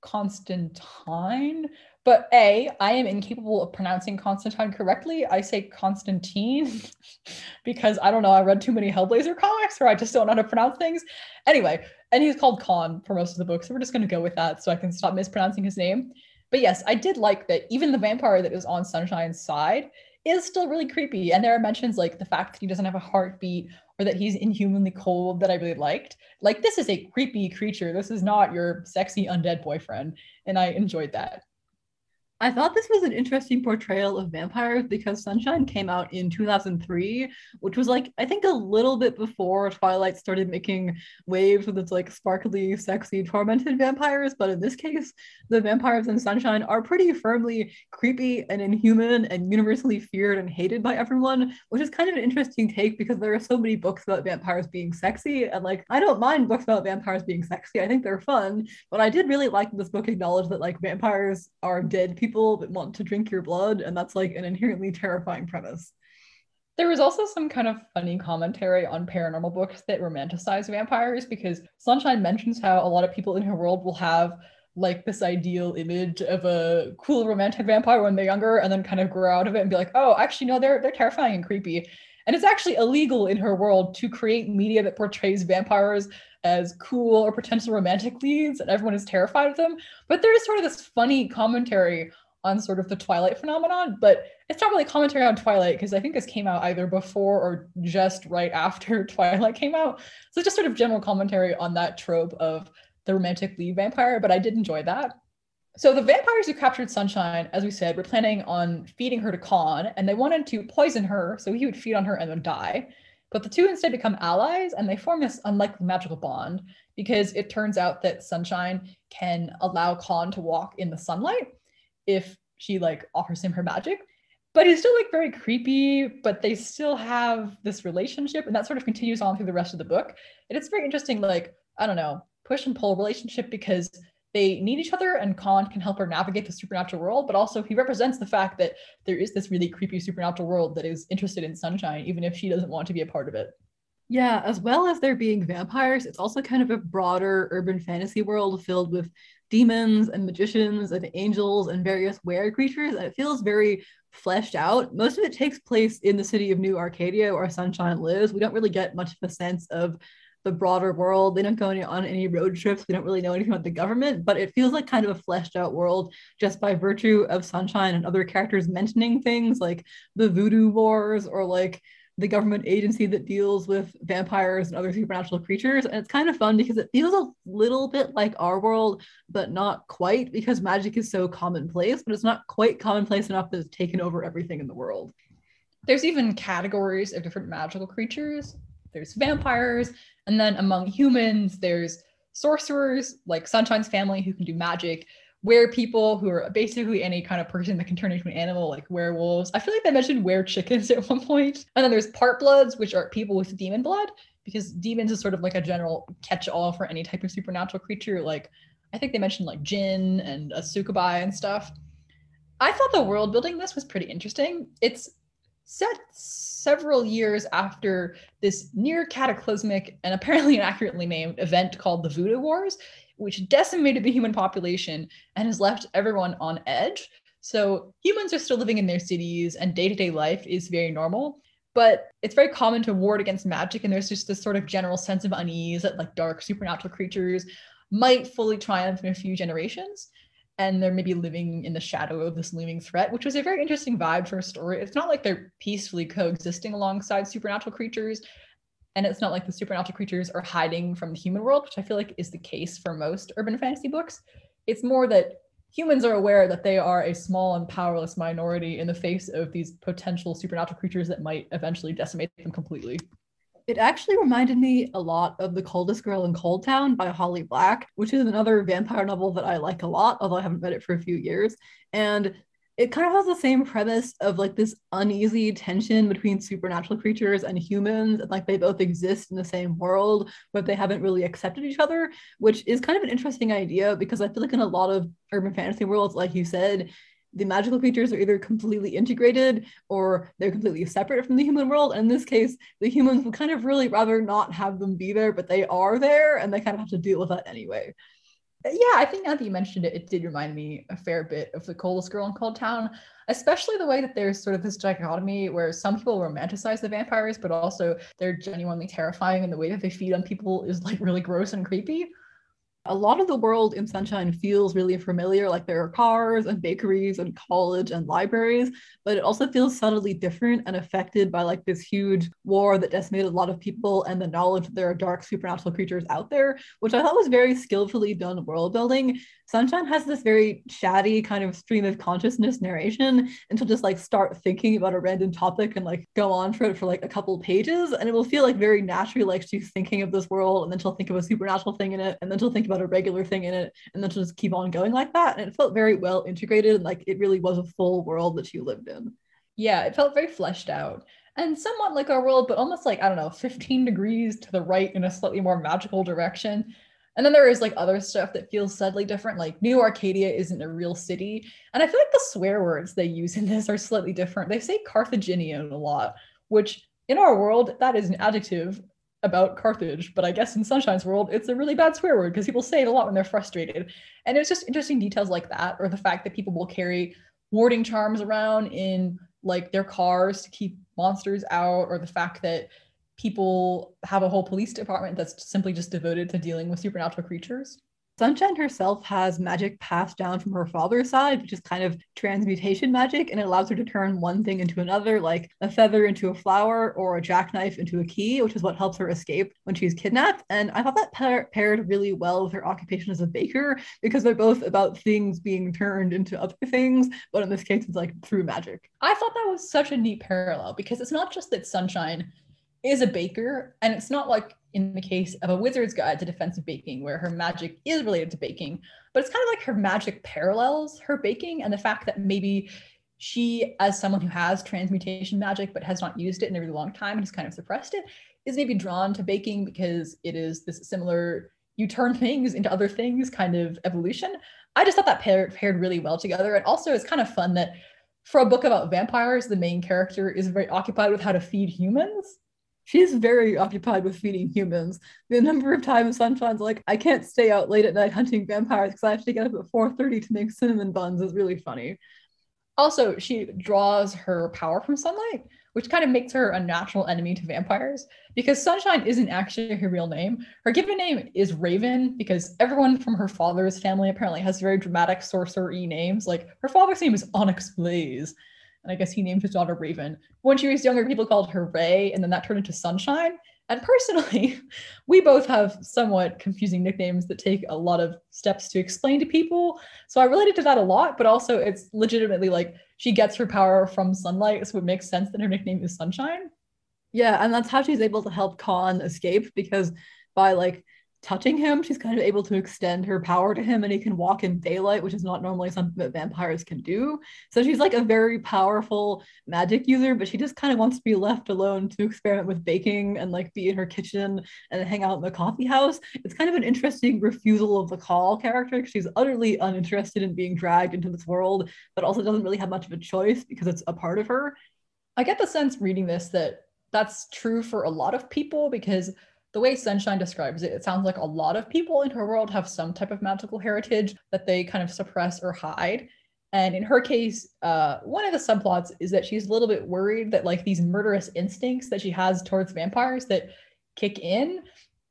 Constantine, but A, I am incapable of pronouncing Constantine correctly. I say Constantine because I don't know, I read too many Hellblazer comics or I just don't know how to pronounce things. Anyway, and he's called Con for most of the book, so we're just going to go with that so I can stop mispronouncing his name. But yes, I did like that even the vampire that is on Sunshine's side is still really creepy. And there are mentions like the fact that he doesn't have a heartbeat or that he's inhumanly cold that I really liked. Like, this is a creepy creature. This is not your sexy undead boyfriend. And I enjoyed that. I thought this was an interesting portrayal of vampires because Sunshine came out in 2003, which was like, I think a little bit before Twilight started making waves with its like sparkly, sexy, tormented vampires. But in this case, the vampires in Sunshine are pretty firmly creepy and inhuman and universally feared and hated by everyone, which is kind of an interesting take because there are so many books about vampires being sexy. And like, I don't mind books about vampires being sexy, I think they're fun. But I did really like this book acknowledge that like vampires are dead people people that want to drink your blood, and that's like an inherently terrifying premise. There was also some kind of funny commentary on paranormal books that romanticize vampires because Sunshine mentions how a lot of people in her world will have like this ideal image of a cool romantic vampire when they're younger and then kind of grow out of it and be like, oh, actually, no, they're they're terrifying and creepy. And it's actually illegal in her world to create media that portrays vampires as cool or potential romantic leads, and everyone is terrified of them. But there is sort of this funny commentary on sort of the Twilight phenomenon, but it's not really commentary on Twilight because I think this came out either before or just right after Twilight came out. So just sort of general commentary on that trope of the romantic lead vampire, but I did enjoy that. So the vampires who captured Sunshine, as we said, were planning on feeding her to Con, and they wanted to poison her so he would feed on her and then die. But the two instead become allies, and they form this unlikely magical bond because it turns out that Sunshine can allow Con to walk in the sunlight, if she like offers him her magic but he's still like very creepy but they still have this relationship and that sort of continues on through the rest of the book and it's very interesting like i don't know push and pull relationship because they need each other and Con can help her navigate the supernatural world, but also he represents the fact that there is this really creepy supernatural world that is interested in Sunshine, even if she doesn't want to be a part of it. Yeah, as well as there being vampires, it's also kind of a broader urban fantasy world filled with demons and magicians and angels and various were creatures. And it feels very fleshed out. Most of it takes place in the city of New Arcadia where Sunshine lives. We don't really get much of a sense of the broader world. They don't go on any road trips. We don't really know anything about the government, but it feels like kind of a fleshed out world just by virtue of Sunshine and other characters mentioning things like the voodoo wars or like the government agency that deals with vampires and other supernatural creatures. And it's kind of fun because it feels a little bit like our world, but not quite because magic is so commonplace, but it's not quite commonplace enough that it's taken over everything in the world. There's even categories of different magical creatures. There's vampires, and then among humans, there's sorcerers like Sunshine's family who can do magic were people who are basically any kind of person that can turn into an animal, like werewolves. I feel like they mentioned were chickens at one point. And then there's part bloods, which are people with demon blood, because demons is sort of like a general catch-all for any type of supernatural creature. Like I think they mentioned like jinn and a succubi and stuff. I thought the world building this was pretty interesting. It's set several years after this near cataclysmic and apparently inaccurately named event called the Voodoo Wars, which decimated the human population and has left everyone on edge. So humans are still living in their cities and day to day life is very normal. But it's very common to ward against magic, and there's just this sort of general sense of unease that like dark supernatural creatures might fully triumph in a few generations. And they're maybe living in the shadow of this looming threat, which was a very interesting vibe for a story. It's not like they're peacefully coexisting alongside supernatural creatures, and it's not like the supernatural creatures are hiding from the human world, which I feel like is the case for most urban fantasy books. It's more that humans are aware that they are a small and powerless minority in the face of these potential supernatural creatures that might eventually decimate them completely. It actually reminded me a lot of The Coldest Girl in Coldtown by Holly Black, which is another vampire novel that I like a lot, although I haven't read it for a few years. And it kind of has the same premise of like this uneasy tension between supernatural creatures and humans and like they both exist in the same world but they haven't really accepted each other which is kind of an interesting idea because i feel like in a lot of urban fantasy worlds like you said the magical creatures are either completely integrated or they're completely separate from the human world. And in this case, the humans would kind of really rather not have them be there, but they are there and they kind of have to deal with that anyway. Yeah, I think now that you mentioned it, it did remind me a fair bit of the coldest girl in Coldtown, especially the way that there's sort of this dichotomy where some people romanticize the vampires, but also they're genuinely terrifying, and the way that they feed on people is like really gross and creepy a lot of the world in Sunshine feels really familiar, like there are cars and bakeries and college and libraries, but it also feels subtly different and affected by like this huge war that decimated a lot of people and the knowledge that there are dark supernatural creatures out there, which I thought was very skillfully done world building. Sunshine has this very chatty kind of stream of consciousness narration, and she'll just like start thinking about a random topic and like go on for it for like a couple pages, and it will feel like very naturally like she's thinking of this world, and then she'll think of a supernatural thing in it, and then she'll think about a regular thing in it, and then she'll just keep on going like that. And it felt very well integrated, and like it really was a full world that she lived in. Yeah, it felt very fleshed out and somewhat like our world, but almost like, I don't know, 15 degrees to the right in a slightly more magical direction. And then there is like other stuff that feels subtly different, like New Arcadia isn't a real city. And I feel like the swear words they use in this are slightly different. They say Carthaginian a lot, which in our world, that is an adjective about Carthage. But I guess in Sunshine's world, it's a really bad swear word because people say it a lot when they're frustrated. And it's just interesting details like that, or the fact that people will carry warding charms around in like their cars to keep monsters out, or the fact that people have a whole police department that's simply just devoted to dealing with supernatural creatures. Sunshine herself has magic passed down from her father's side, which is kind of transmutation magic, and it allows her to turn one thing into another, like a feather into a flower or a jackknife into a key, which is what helps her escape when she's kidnapped. And I thought that pair- paired really well with her occupation as a baker because they're both about things being turned into other things, but in this case, it's like through magic. I thought that was such a neat parallel because it's not just that Sunshine is a baker, and it's not like in the case of a wizard's guide to defensive baking, where her magic is related to baking, but it's kind of like her magic parallels her baking, and the fact that maybe she, as someone who has transmutation magic but has not used it in a really long time and has kind of suppressed it, is maybe drawn to baking because it is this similar you turn things into other things kind of evolution. I just thought that paired, paired really well together. And also, it's kind of fun that for a book about vampires, the main character is very occupied with how to feed humans she's very occupied with feeding humans. The number of times Sunshine's like, I can't stay out late at night hunting vampires because I have to get up at 4:30 to make cinnamon buns is really funny. Also, she draws her power from sunlight, which kind of makes her a natural enemy to vampires because Sunshine isn't actually her real name. Her given name is Raven because everyone from her father's family apparently has very dramatic sorcery names. Like her father's name is Onyx Blaise, and I guess he named his daughter Raven. When she was younger, people called her Rae, and then that turned into Sunshine. And personally, we both have somewhat confusing nicknames that take a lot of steps to explain to people. So I related to that a lot, but also it's legitimately like she gets her power from sunlight, so it makes sense that her nickname is Sunshine. Yeah, and that's how she's able to help Con escape because by like touching him, she's kind of able to extend her power to him and he can walk in daylight, which is not normally something that vampires can do. So she's like a very powerful magic user, but she just kind of wants to be left alone to experiment with baking and like be in her kitchen and hang out in the coffee house. It's kind of an interesting refusal of the call character. She's utterly uninterested in being dragged into this world, but also doesn't really have much of a choice because it's a part of her. I get the sense reading this that that's true for a lot of people because the way Sunshine describes it, it sounds like a lot of people in her world have some type of magical heritage that they kind of suppress or hide. And in her case, uh, one of the subplots is that she's a little bit worried that like these murderous instincts that she has towards vampires that kick in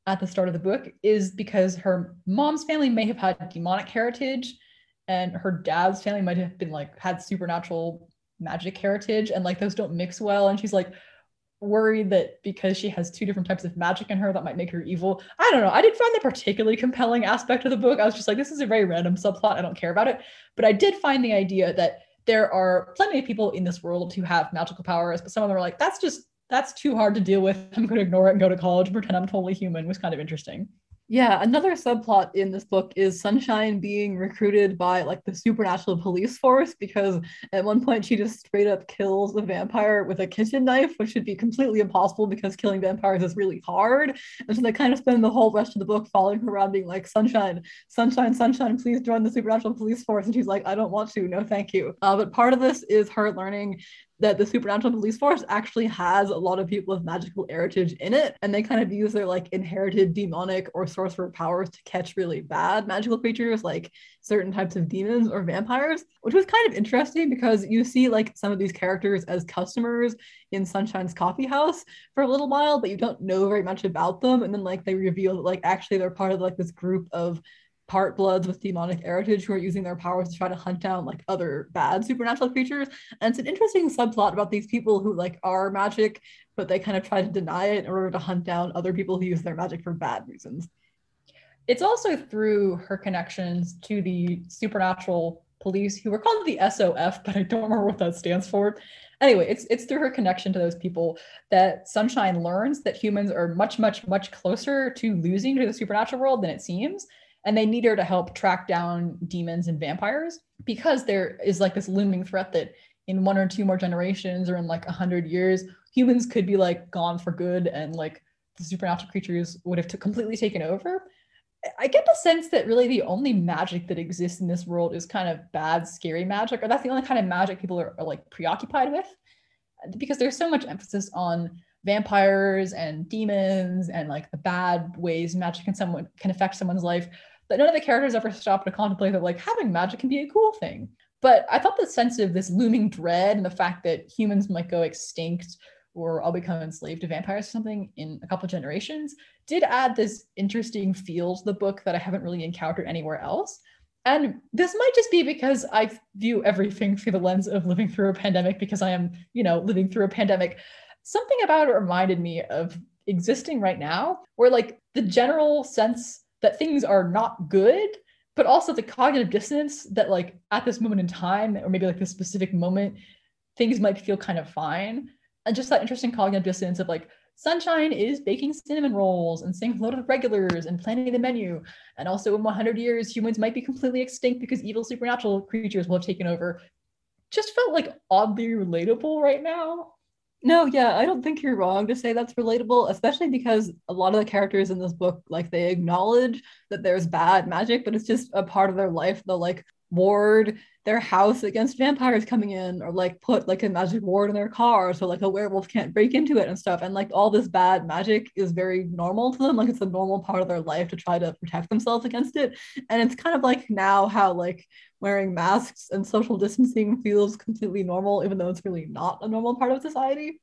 at the start of the book is because her mom's family may have had demonic heritage and her dad's family might have been like had supernatural magic heritage and like those don't mix well and she's like worried that because she has two different types of magic in her that might make her evil. I don't know. I didn't find the particularly compelling aspect of the book. I was just like, this is a very random subplot. I don't care about it. But I did find the idea that there are plenty of people in this world who have magical powers, but some of them are like, that's just that's too hard to deal with. I'm going to ignore it and go to college and pretend I'm totally human. was kind of interesting. Yeah, another subplot in this book is Sunshine being recruited by like the supernatural police force because at one point she just straight up kills a vampire with a kitchen knife, which should be completely impossible because killing vampires is really hard. And so they kind of spend the whole rest of the book following her around being like, Sunshine, Sunshine, Sunshine, please join the supernatural police force. And she's like, I don't want to, no, thank you. Uh, but part of this is her learning that the supernatural police force actually has a lot of people with magical heritage in it and they kind of use their like inherited demonic or sorcerer powers to catch really bad magical creatures like certain types of demons or vampires which was kind of interesting because you see like some of these characters as customers in sunshine's coffee house for a little while but you don't know very much about them and then like they reveal that like actually they're part of like this group of part bloods with demonic heritage who are using their powers to try to hunt down like other bad supernatural creatures. And it's an interesting subplot about these people who like are magic, but they kind of try to deny it in order to hunt down other people who use their magic for bad reasons. It's also through her connections to the supernatural police who were called the SOF, but I don't remember what that stands for. Anyway, it's it's through her connection to those people that Sunshine learns that humans are much, much, much closer to losing to the supernatural world than it seems and they need her to help track down demons and vampires because there is like this looming threat that in one or two more generations or in like a hundred years humans could be like gone for good and like the supernatural creatures would have t- completely taken over. I get the sense that really the only magic that exists in this world is kind of bad scary magic or that's the only kind of magic people are, are like preoccupied with because there's so much emphasis on vampires and demons and like the bad ways magic can someone can affect someone's life that none of the characters ever stop to contemplate that like having magic can be a cool thing. But I thought the sense of this looming dread and the fact that humans might go extinct or I'll become enslaved to vampires or something in a couple generations did add this interesting feel to the book that I haven't really encountered anywhere else. And this might just be because I view everything through the lens of living through a pandemic because I am, you know, living through a pandemic. Something about it reminded me of existing right now, where like the general sense that things are not good but also the cognitive dissonance that like at this moment in time or maybe like this specific moment things might feel kind of fine. And just that interesting cognitive dissonance of like sunshine is baking cinnamon rolls and saying hello to the regulars and planning the menu. And also in 100 years humans might be completely extinct because evil supernatural creatures will have taken over. Just felt like oddly relatable right now no, yeah, I don't think you're wrong to say that's relatable, especially because a lot of the characters in this book, like they acknowledge that there's bad magic, but it's just a part of their life. They'll like ward their house against vampires coming in, or like put like a magic ward in their car so like a werewolf can't break into it and stuff. And like all this bad magic is very normal to them. Like it's a normal part of their life to try to protect themselves against it. And it's kind of like now how like wearing masks and social distancing feels completely normal, even though it's really not a normal part of society.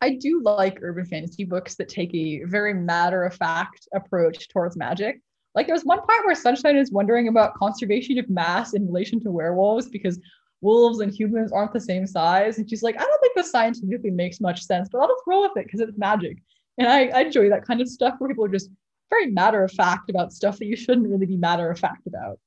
I do like urban fantasy books that take a very matter of fact approach towards magic. Like there's one part where Sunshine is wondering about conservation of mass in relation to werewolves because wolves and humans aren't the same size. And she's like, I don't think this scientifically makes much sense, but I'll just roll with it because it's magic. And I, I enjoy that kind of stuff where people are just very matter of fact about stuff that you shouldn't really be matter of fact about.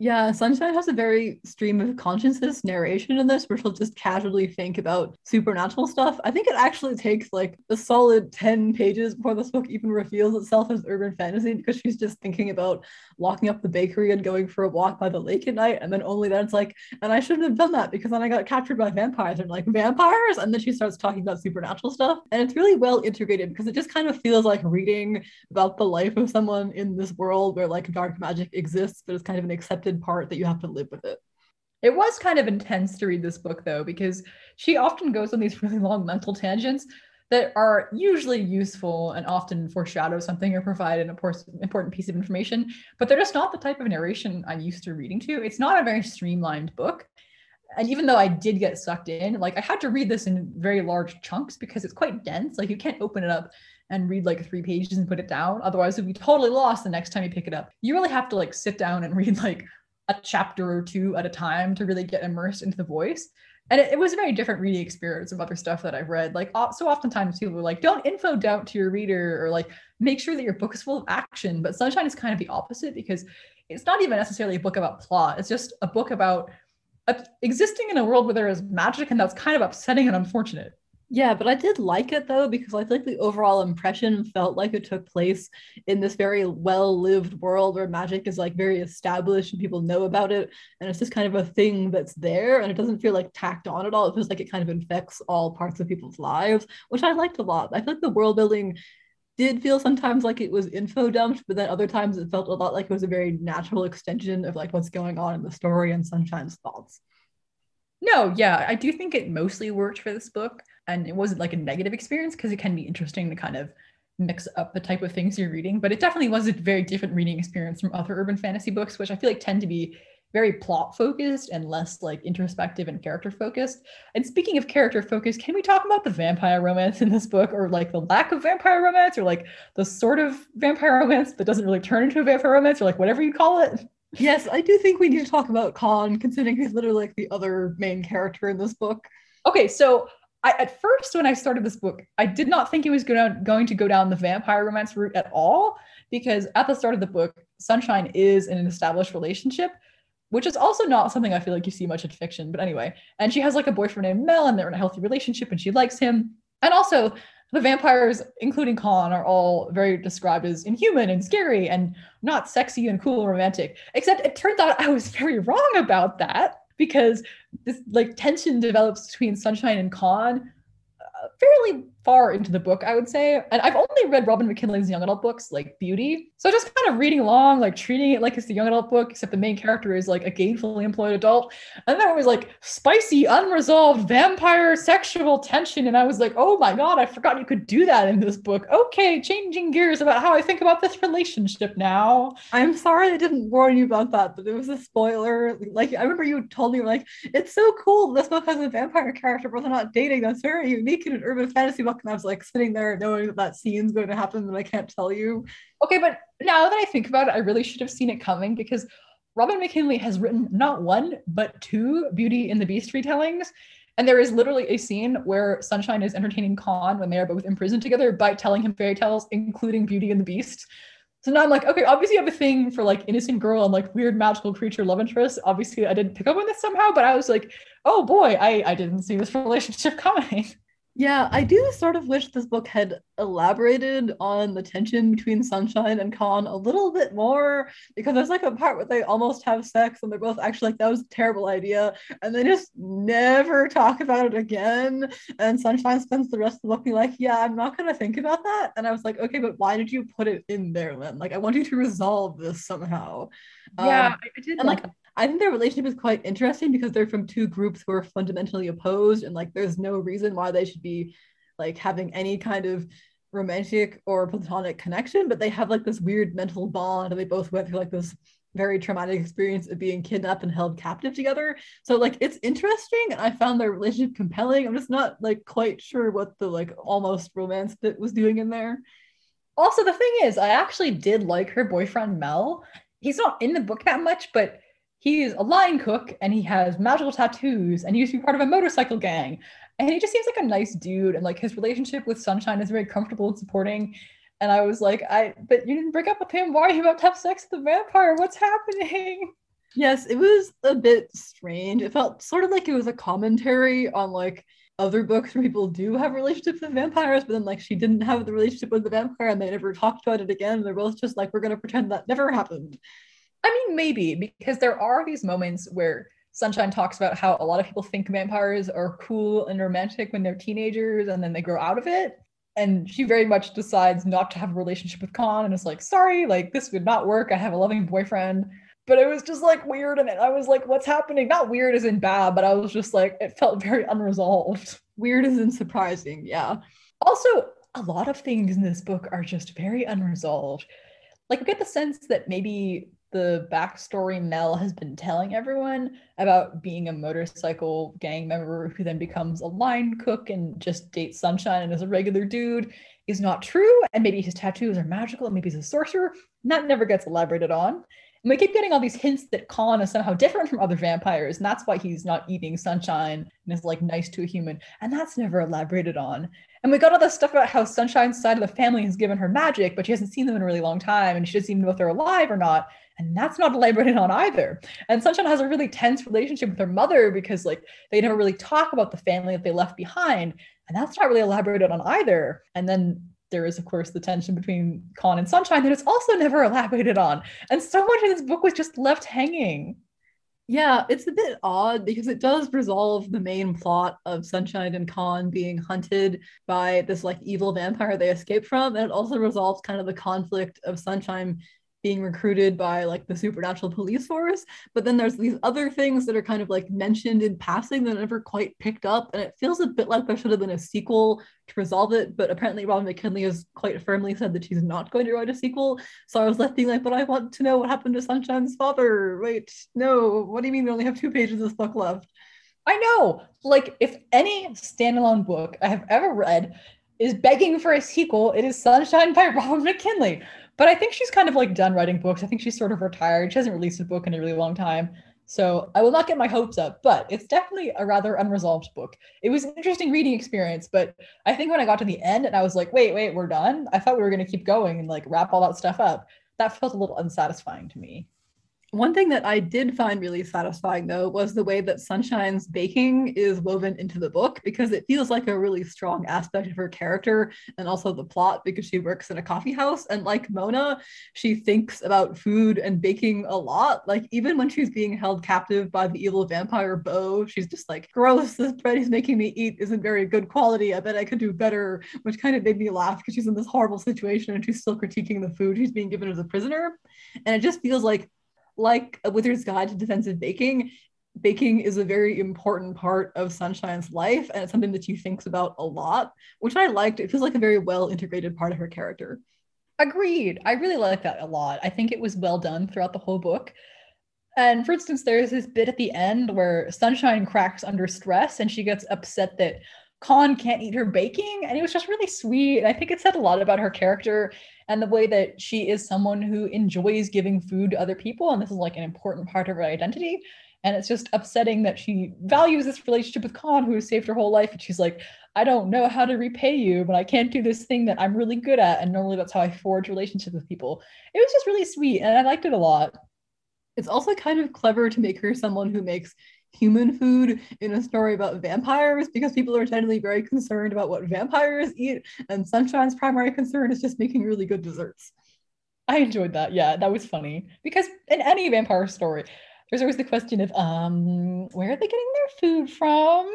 Yeah, Sunshine has a very stream of consciousness narration in this where she'll just casually think about supernatural stuff. I think it actually takes like a solid 10 pages before this book even reveals itself as urban fantasy because she's just thinking about locking up the bakery and going for a walk by the lake at night. And then only then it's like, and I shouldn't have done that because then I got captured by vampires and like vampires. And then she starts talking about supernatural stuff. And it's really well integrated because it just kind of feels like reading about the life of someone in this world where like dark magic exists, but it's kind of an accepted accepted part that you have to live with it. It was kind of intense to read this book though, because she often goes on these really long mental tangents that are usually useful and often foreshadow something or provide an important piece of information, but they're just not the type of narration I'm used to reading to. It's not a very streamlined book. And even though I did get sucked in, like I had to read this in very large chunks because it's quite dense. Like you can't open it up and read like three pages and put it down. Otherwise, it'd be totally lost the next time you pick it up. You really have to like sit down and read like a chapter or two at a time to really get immersed into the voice. And it, it was a very different reading experience from other stuff that I've read. Like so oftentimes people are like, don't info doubt to your reader or like make sure that your book is full of action. But Sunshine is kind of the opposite because it's not even necessarily a book about plot. It's just a book about uh, existing in a world where there is magic and that's kind of upsetting and unfortunate. Yeah, but I did like it though because I think the overall impression felt like it took place in this very well-lived world where magic is like very established and people know about it and it's just kind of a thing that's there and it doesn't feel like tacked on at all. It feels like it kind of infects all parts of people's lives, which I liked a lot. I feel like the world building did feel sometimes like it was info dumped, but then other times it felt a lot like it was a very natural extension of like what's going on in the story and Sunshine's thoughts. No, yeah, I do think it mostly worked for this book and it wasn't like a negative experience because it can be interesting to kind of mix up the type of things you're reading but it definitely was a very different reading experience from other urban fantasy books which i feel like tend to be very plot focused and less like introspective and character focused. And speaking of character focus can we talk about the vampire romance in this book or like the lack of vampire romance or like the sort of vampire romance that doesn't really turn into a vampire romance or like whatever you call it? Yes i do think we need to talk about Con considering he's literally like the other main character in this book. Okay so I, at first, when I started this book, I did not think it was going going to go down the vampire romance route at all, because at the start of the book, Sunshine is in an established relationship, which is also not something I feel like you see much in fiction. But anyway, and she has like a boyfriend named Mel, and they're in a healthy relationship, and she likes him. And also, the vampires, including Con, are all very described as inhuman and scary and not sexy and cool and romantic. Except it turned out I was very wrong about that because this like tension develops between Sunshine and Con uh, fairly far into the book, I would say. And I've only read Robin McKinley's young adult books, like Beauty. So just kind of reading along, like treating it like it's the young adult book, except the main character is like a gainfully employed adult. And then it was like spicy, unresolved vampire sexual tension. And I was like, oh my God, I forgot you could do that in this book. Okay, changing gears about how I think about this relationship now. I'm sorry I didn't warn you about that, but it was a spoiler. Like, I remember you told me, like, it's so cool. This book has a vampire character, but they're not dating. That's very unique in an urban fantasy book and I was like sitting there knowing that that scene's going to happen and I can't tell you. Okay, but now that I think about it, I really should have seen it coming because Robin McKinley has written not one, but two Beauty and the Beast retellings. And there is literally a scene where Sunshine is entertaining Con when they are both imprisoned together by telling him fairy tales, including Beauty and the Beast. So now I'm like, okay, obviously you have a thing for like innocent girl and like weird magical creature love interest. Obviously I didn't pick up on this somehow, but I was like, oh boy, I, I didn't see this relationship coming. Yeah, I do sort of wish this book had elaborated on the tension between Sunshine and Con a little bit more because there's like a part where they almost have sex and they're both actually like that was a terrible idea and they just never talk about it again. And Sunshine spends the rest of the book being like, Yeah, I'm not gonna think about that. And I was like, Okay, but why did you put it in there then? Like, I want you to resolve this somehow. Yeah, um, I did. And like, I think their relationship is quite interesting because they're from two groups who are fundamentally opposed, and like there's no reason why they should be like having any kind of romantic or platonic connection, but they have like this weird mental bond, and they both went through like this very traumatic experience of being kidnapped and held captive together. So like it's interesting, and I found their relationship compelling. I'm just not like quite sure what the like almost romance bit was doing in there. Also, the thing is, I actually did like her boyfriend Mel. He's not in the book that much, but he's a line cook and he has magical tattoos and he used to be part of a motorcycle gang. And he just seems like a nice dude and like his relationship with sunshine is very comfortable and supporting. And i was like i but you didn't break up with him. Why are you about to have sex with the vampire? What's happening? Yes it was a bit strange. It felt sort of like it was a commentary on like other books where people do have relationships with vampires, but then like she didn't have the relationship with the vampire and they never talked about it again. They're both just like, we're gonna pretend that never happened. I mean, maybe because there are these moments where Sunshine talks about how a lot of people think vampires are cool and romantic when they're teenagers and then they grow out of it. And she very much decides not to have a relationship with Con and is like, sorry, like this would not work. I have a loving boyfriend. But it was just like weird. And I was like, what's happening? Not weird as in bad, but I was just like, it felt very unresolved. Weird as in surprising. Yeah. Also, a lot of things in this book are just very unresolved. Like, I get the sense that maybe the backstory Mel has been telling everyone about being a motorcycle gang member who then becomes a line cook and just dates Sunshine and is a regular dude is not true. And maybe his tattoos are magical and maybe he's a sorcerer. And that never gets elaborated on. And we keep getting all these hints that Con is somehow different from other vampires, and that's why he's not eating sunshine and is like nice to a human. And that's never elaborated on. And we got all this stuff about how Sunshine's side of the family has given her magic, but she hasn't seen them in a really long time, and she doesn't even know if they're alive or not. And that's not elaborated on either. And Sunshine has a really tense relationship with her mother because like they never really talk about the family that they left behind. And that's not really elaborated on either. And then there is, of course, the tension between Con and Sunshine that is also never elaborated on. And so much of this book was just left hanging. Yeah, it's a bit odd because it does resolve the main plot of Sunshine and Con being hunted by this like evil vampire they escaped from. And it also resolves kind of the conflict of Sunshine being recruited by like the supernatural police force but then there's these other things that are kind of like mentioned in passing that never quite picked up and it feels a bit like there should have been a sequel to resolve it but apparently robin mckinley has quite firmly said that she's not going to write a sequel so i was left being like but i want to know what happened to sunshine's father. Wait no what do you mean we only have two pages of this book left? I know like if any standalone book i have ever read is begging for a sequel it is sunshine by robin mckinley but I think she's kind of like done writing books. I think she's sort of retired. She hasn't released a book in a really long time. So I will not get my hopes up, but it's definitely a rather unresolved book. It was an interesting reading experience, but I think when I got to the end and I was like, wait, wait, we're done. I thought we were going to keep going and like wrap all that stuff up. That felt a little unsatisfying to me. One thing that I did find really satisfying, though, was the way that Sunshine's baking is woven into the book because it feels like a really strong aspect of her character and also the plot because she works in a coffee house. And like Mona, she thinks about food and baking a lot. Like, even when she's being held captive by the evil vampire Bo, she's just like, gross, this bread he's making me eat isn't very good quality. I bet I could do better, which kind of made me laugh because she's in this horrible situation and she's still critiquing the food she's being given as a prisoner. And it just feels like like uh, a Wizard's Guide to Defensive Baking, baking is a very important part of Sunshine's life, and it's something that she thinks about a lot, which I liked. It feels like a very well integrated part of her character. Agreed. I really like that a lot. I think it was well done throughout the whole book. And for instance, there's this bit at the end where Sunshine cracks under stress and she gets upset that Con can't eat her baking. And it was just really sweet. And I think it said a lot about her character and the way that she is someone who enjoys giving food to other people. And this is like an important part of her identity. And it's just upsetting that she values this relationship with Con, who saved her whole life. And she's like, I don't know how to repay you, but I can't do this thing that I'm really good at. And normally that's how I forge relationships with people. It was just really sweet. And I liked it a lot. It's also kind of clever to make her someone who makes human food in a story about vampires because people are generally very concerned about what vampires eat, and Sunshine's primary concern is just making really good desserts. I enjoyed that. Yeah, that was funny because in any vampire story, there's always the question of um, where are they getting their food from?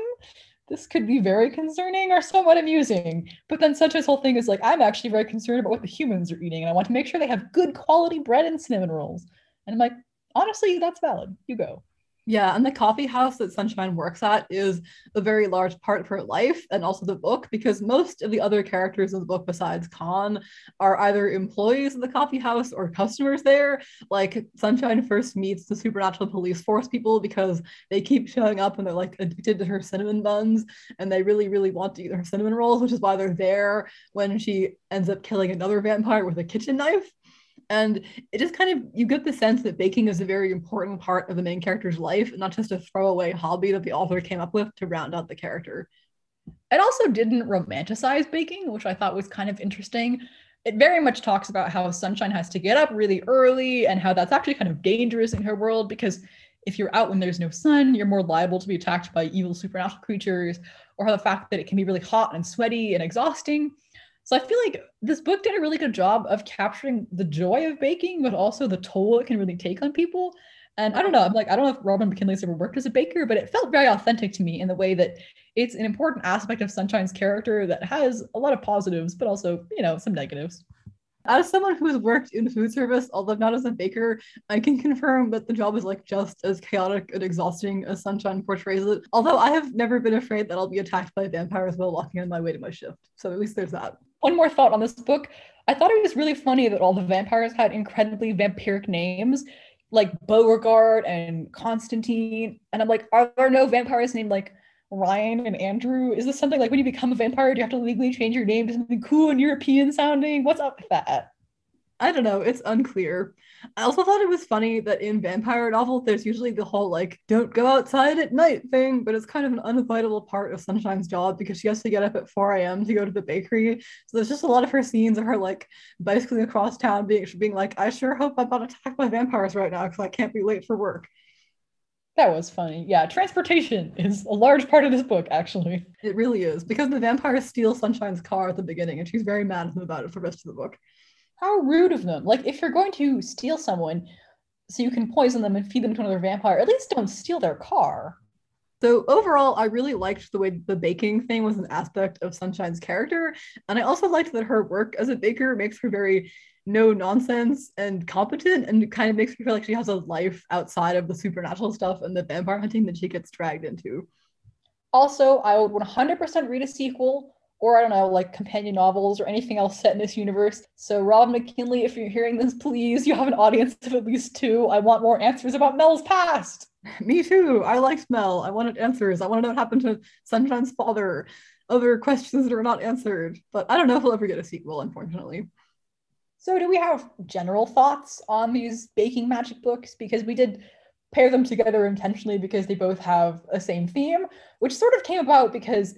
This could be very concerning or somewhat amusing. But then Sunshine's whole thing is like, I'm actually very concerned about what the humans are eating, and I want to make sure they have good quality bread and cinnamon rolls. And I'm like, honestly, that's valid. You go. Yeah, and the coffee house that Sunshine works at is a very large part of her life and also the book because most of the other characters in the book besides Con are either employees of the coffee house or customers there. Like Sunshine first meets the supernatural police force people because they keep showing up and they're like addicted to her cinnamon buns and they really, really want to eat her cinnamon rolls, which is why they're there when she ends up killing another vampire with a kitchen knife. And it just kind of, you get the sense that baking is a very important part of the main character's life, not just a throwaway hobby that the author came up with to round out the character. It also didn't romanticize baking, which I thought was kind of interesting. It very much talks about how Sunshine has to get up really early and how that's actually kind of dangerous in her world because if you're out when there's no sun, you're more liable to be attacked by evil supernatural creatures, or the fact that it can be really hot and sweaty and exhausting. So I feel like this book did a really good job of capturing the joy of baking, but also the toll it can really take on people. And I don't know, I'm like, I don't know if Robin McKinley's ever worked as a baker, but it felt very authentic to me in the way that it's an important aspect of Sunshine's character that has a lot of positives, but also, you know, some negatives. As someone who has worked in food service, although not as a baker, I can confirm that the job is like just as chaotic and exhausting as Sunshine portrays it. Although I have never been afraid that I'll be attacked by vampires while walking on my way to my shift. So at least there's that one more thought on this book. I thought it was really funny that all the vampires had incredibly vampiric names, like Beauregard and Constantine. And I'm like, are there no vampires named like Ryan and Andrew? Is this something like when you become a vampire, do you have to legally change your name to something cool and European sounding? What's up with that? I don't know, it's unclear. I also thought it was funny that in vampire novels, there's usually the whole like, don't go outside at night thing, but it's kind of an unavoidable part of Sunshine's job because she has to get up at 4 a.m. to go to the bakery. So there's just a lot of her scenes of her like bicycling across town, being, being like, I sure hope I'm not attacked by vampires right now because I can't be late for work. That was funny. Yeah, transportation is a large part of this book, actually. It really is because the vampires steal Sunshine's car at the beginning, and she's very mad at them about it for the rest of the book. How rude of them. Like, if you're going to steal someone so you can poison them and feed them to another vampire, at least don't steal their car. So overall, I really liked the way the baking thing was an aspect of Sunshine's character, and I also liked that her work as a baker makes her very no nonsense and competent, and kind of makes me feel like she has a life outside of the supernatural stuff and the vampire hunting that she gets dragged into. Also, I would 100% read a sequel or I don't know, like companion novels or anything else set in this universe. So, Rob McKinley, if you're hearing this, please, you have an audience of at least two. I want more answers about Mel's past. Me too. I liked Mel. I wanted answers. I want to know what happened to Sunshine's father. Other questions that are not answered. But I don't know if we'll ever get a sequel, unfortunately. So, do we have general thoughts on these baking magic books? Because we did pair them together intentionally because they both have a same theme, which sort of came about because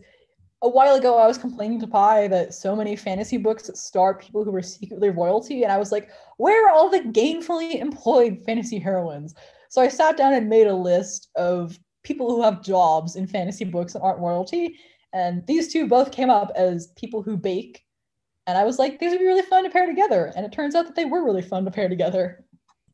a while ago I was complaining to Pi that so many fantasy books star people who were secretly royalty, and I was like, where are all the gainfully employed fantasy heroines? So I sat down and made a list of people who have jobs in fantasy books and aren't royalty, and these two both came up as people who bake. And I was like, these would be really fun to pair together. And it turns out that they were really fun to pair together.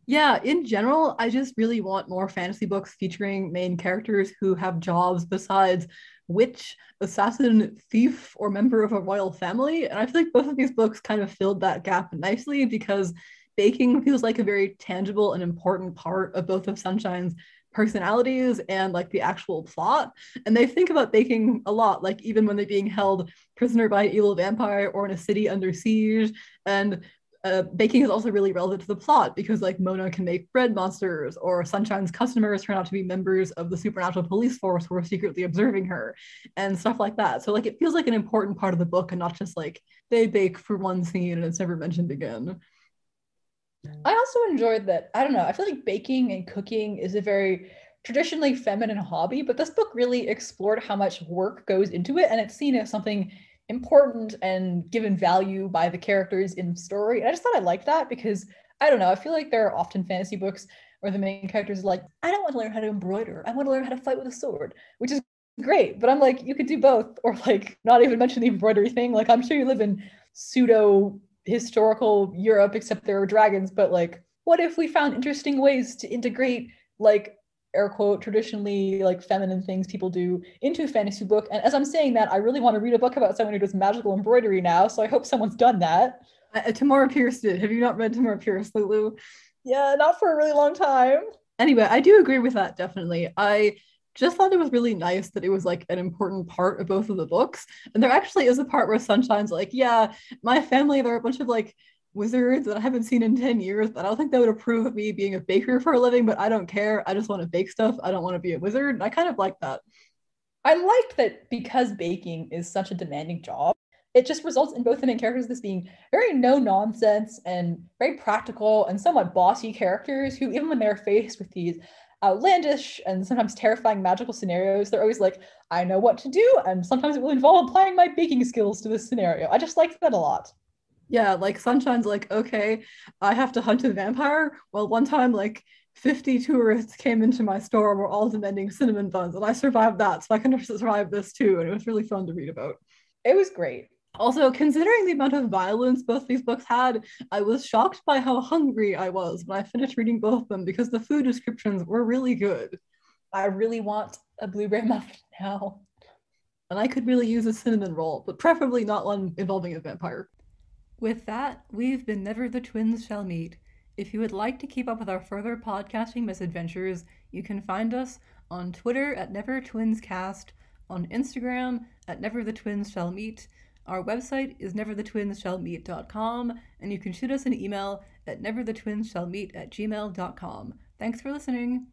Yeah, in general, I just really want more fantasy books featuring main characters who have jobs besides witch, assassin, thief, or member of a royal family. And I feel like both of these books kind of filled that gap nicely because baking feels like a very tangible and important part of both of Sunshine's personalities and like the actual plot. And they think about baking a lot, like even when they're being held prisoner by an evil vampire or in a city under siege. And uh, baking is also really relevant to the plot because like Mona can make bread monsters or Sunshine's customers turn out to be members of the supernatural police force who are secretly observing her and stuff like that. So like it feels like an important part of the book and not just like they bake for one scene and it's never mentioned again. I also enjoyed that. I don't know. I feel like baking and cooking is a very traditionally feminine hobby, but this book really explored how much work goes into it and it's seen as something important and given value by the characters in story. And I just thought I liked that because I don't know, I feel like there are often fantasy books where the main character is like, I don't want to learn how to embroider. I want to learn how to fight with a sword, which is great. But I'm like, you could do both, or like not even mention the embroidery thing. Like I'm sure you live in pseudo historical Europe, except there are dragons, but like, what if we found interesting ways to integrate like air quote traditionally like feminine things people do into a fantasy book. And as i'm saying that i really want to read a book about someone who does magical embroidery now so i hope someone's done that. Uh, tamora pierce did. Have you not read tamora pierce lulu? Yeah not for a really long time. Anyway i do agree with that definitely. I just thought it was really nice that it was like an important part of both of the books. And there actually is a part where sunshine's like yeah my family there are a bunch of like wizards that I haven't seen in 10 years, but I don't think they would approve of me being a baker for a living, but I don't care. I just want to bake stuff. I don't want to be a wizard. And I kind of like that. I liked that because baking is such a demanding job, it just results in both the main characters this being very no nonsense and very practical and somewhat bossy characters who, even when they're faced with these outlandish and sometimes terrifying magical scenarios, they're always like, I know what to do. And sometimes it will involve applying my baking skills to this scenario. I just like that a lot yeah, like Sunshine's like, okay, I have to hunt a vampire. Well, one time, like 50 tourists came into my store and were all demanding cinnamon buns, and I survived that. So I can survive this too. And it was really fun to read about. It was great. Also, considering the amount of violence both these books had, I was shocked by how hungry I was when I finished reading both of them because the food descriptions were really good. I really want a blueberry muffin now. And I could really use a cinnamon roll, but preferably not one involving a vampire. With that, we've been Never the Twins Shall Meet. If you would like to keep up with our further podcasting misadventures, you can find us on Twitter at Never Twins Cast, on Instagram at Never the Twins Shall Meet. Our website is neverthetwinsshallmeet.com, and you can shoot us an email at neverthetwinsshallmeet at gmail.com. Thanks for listening.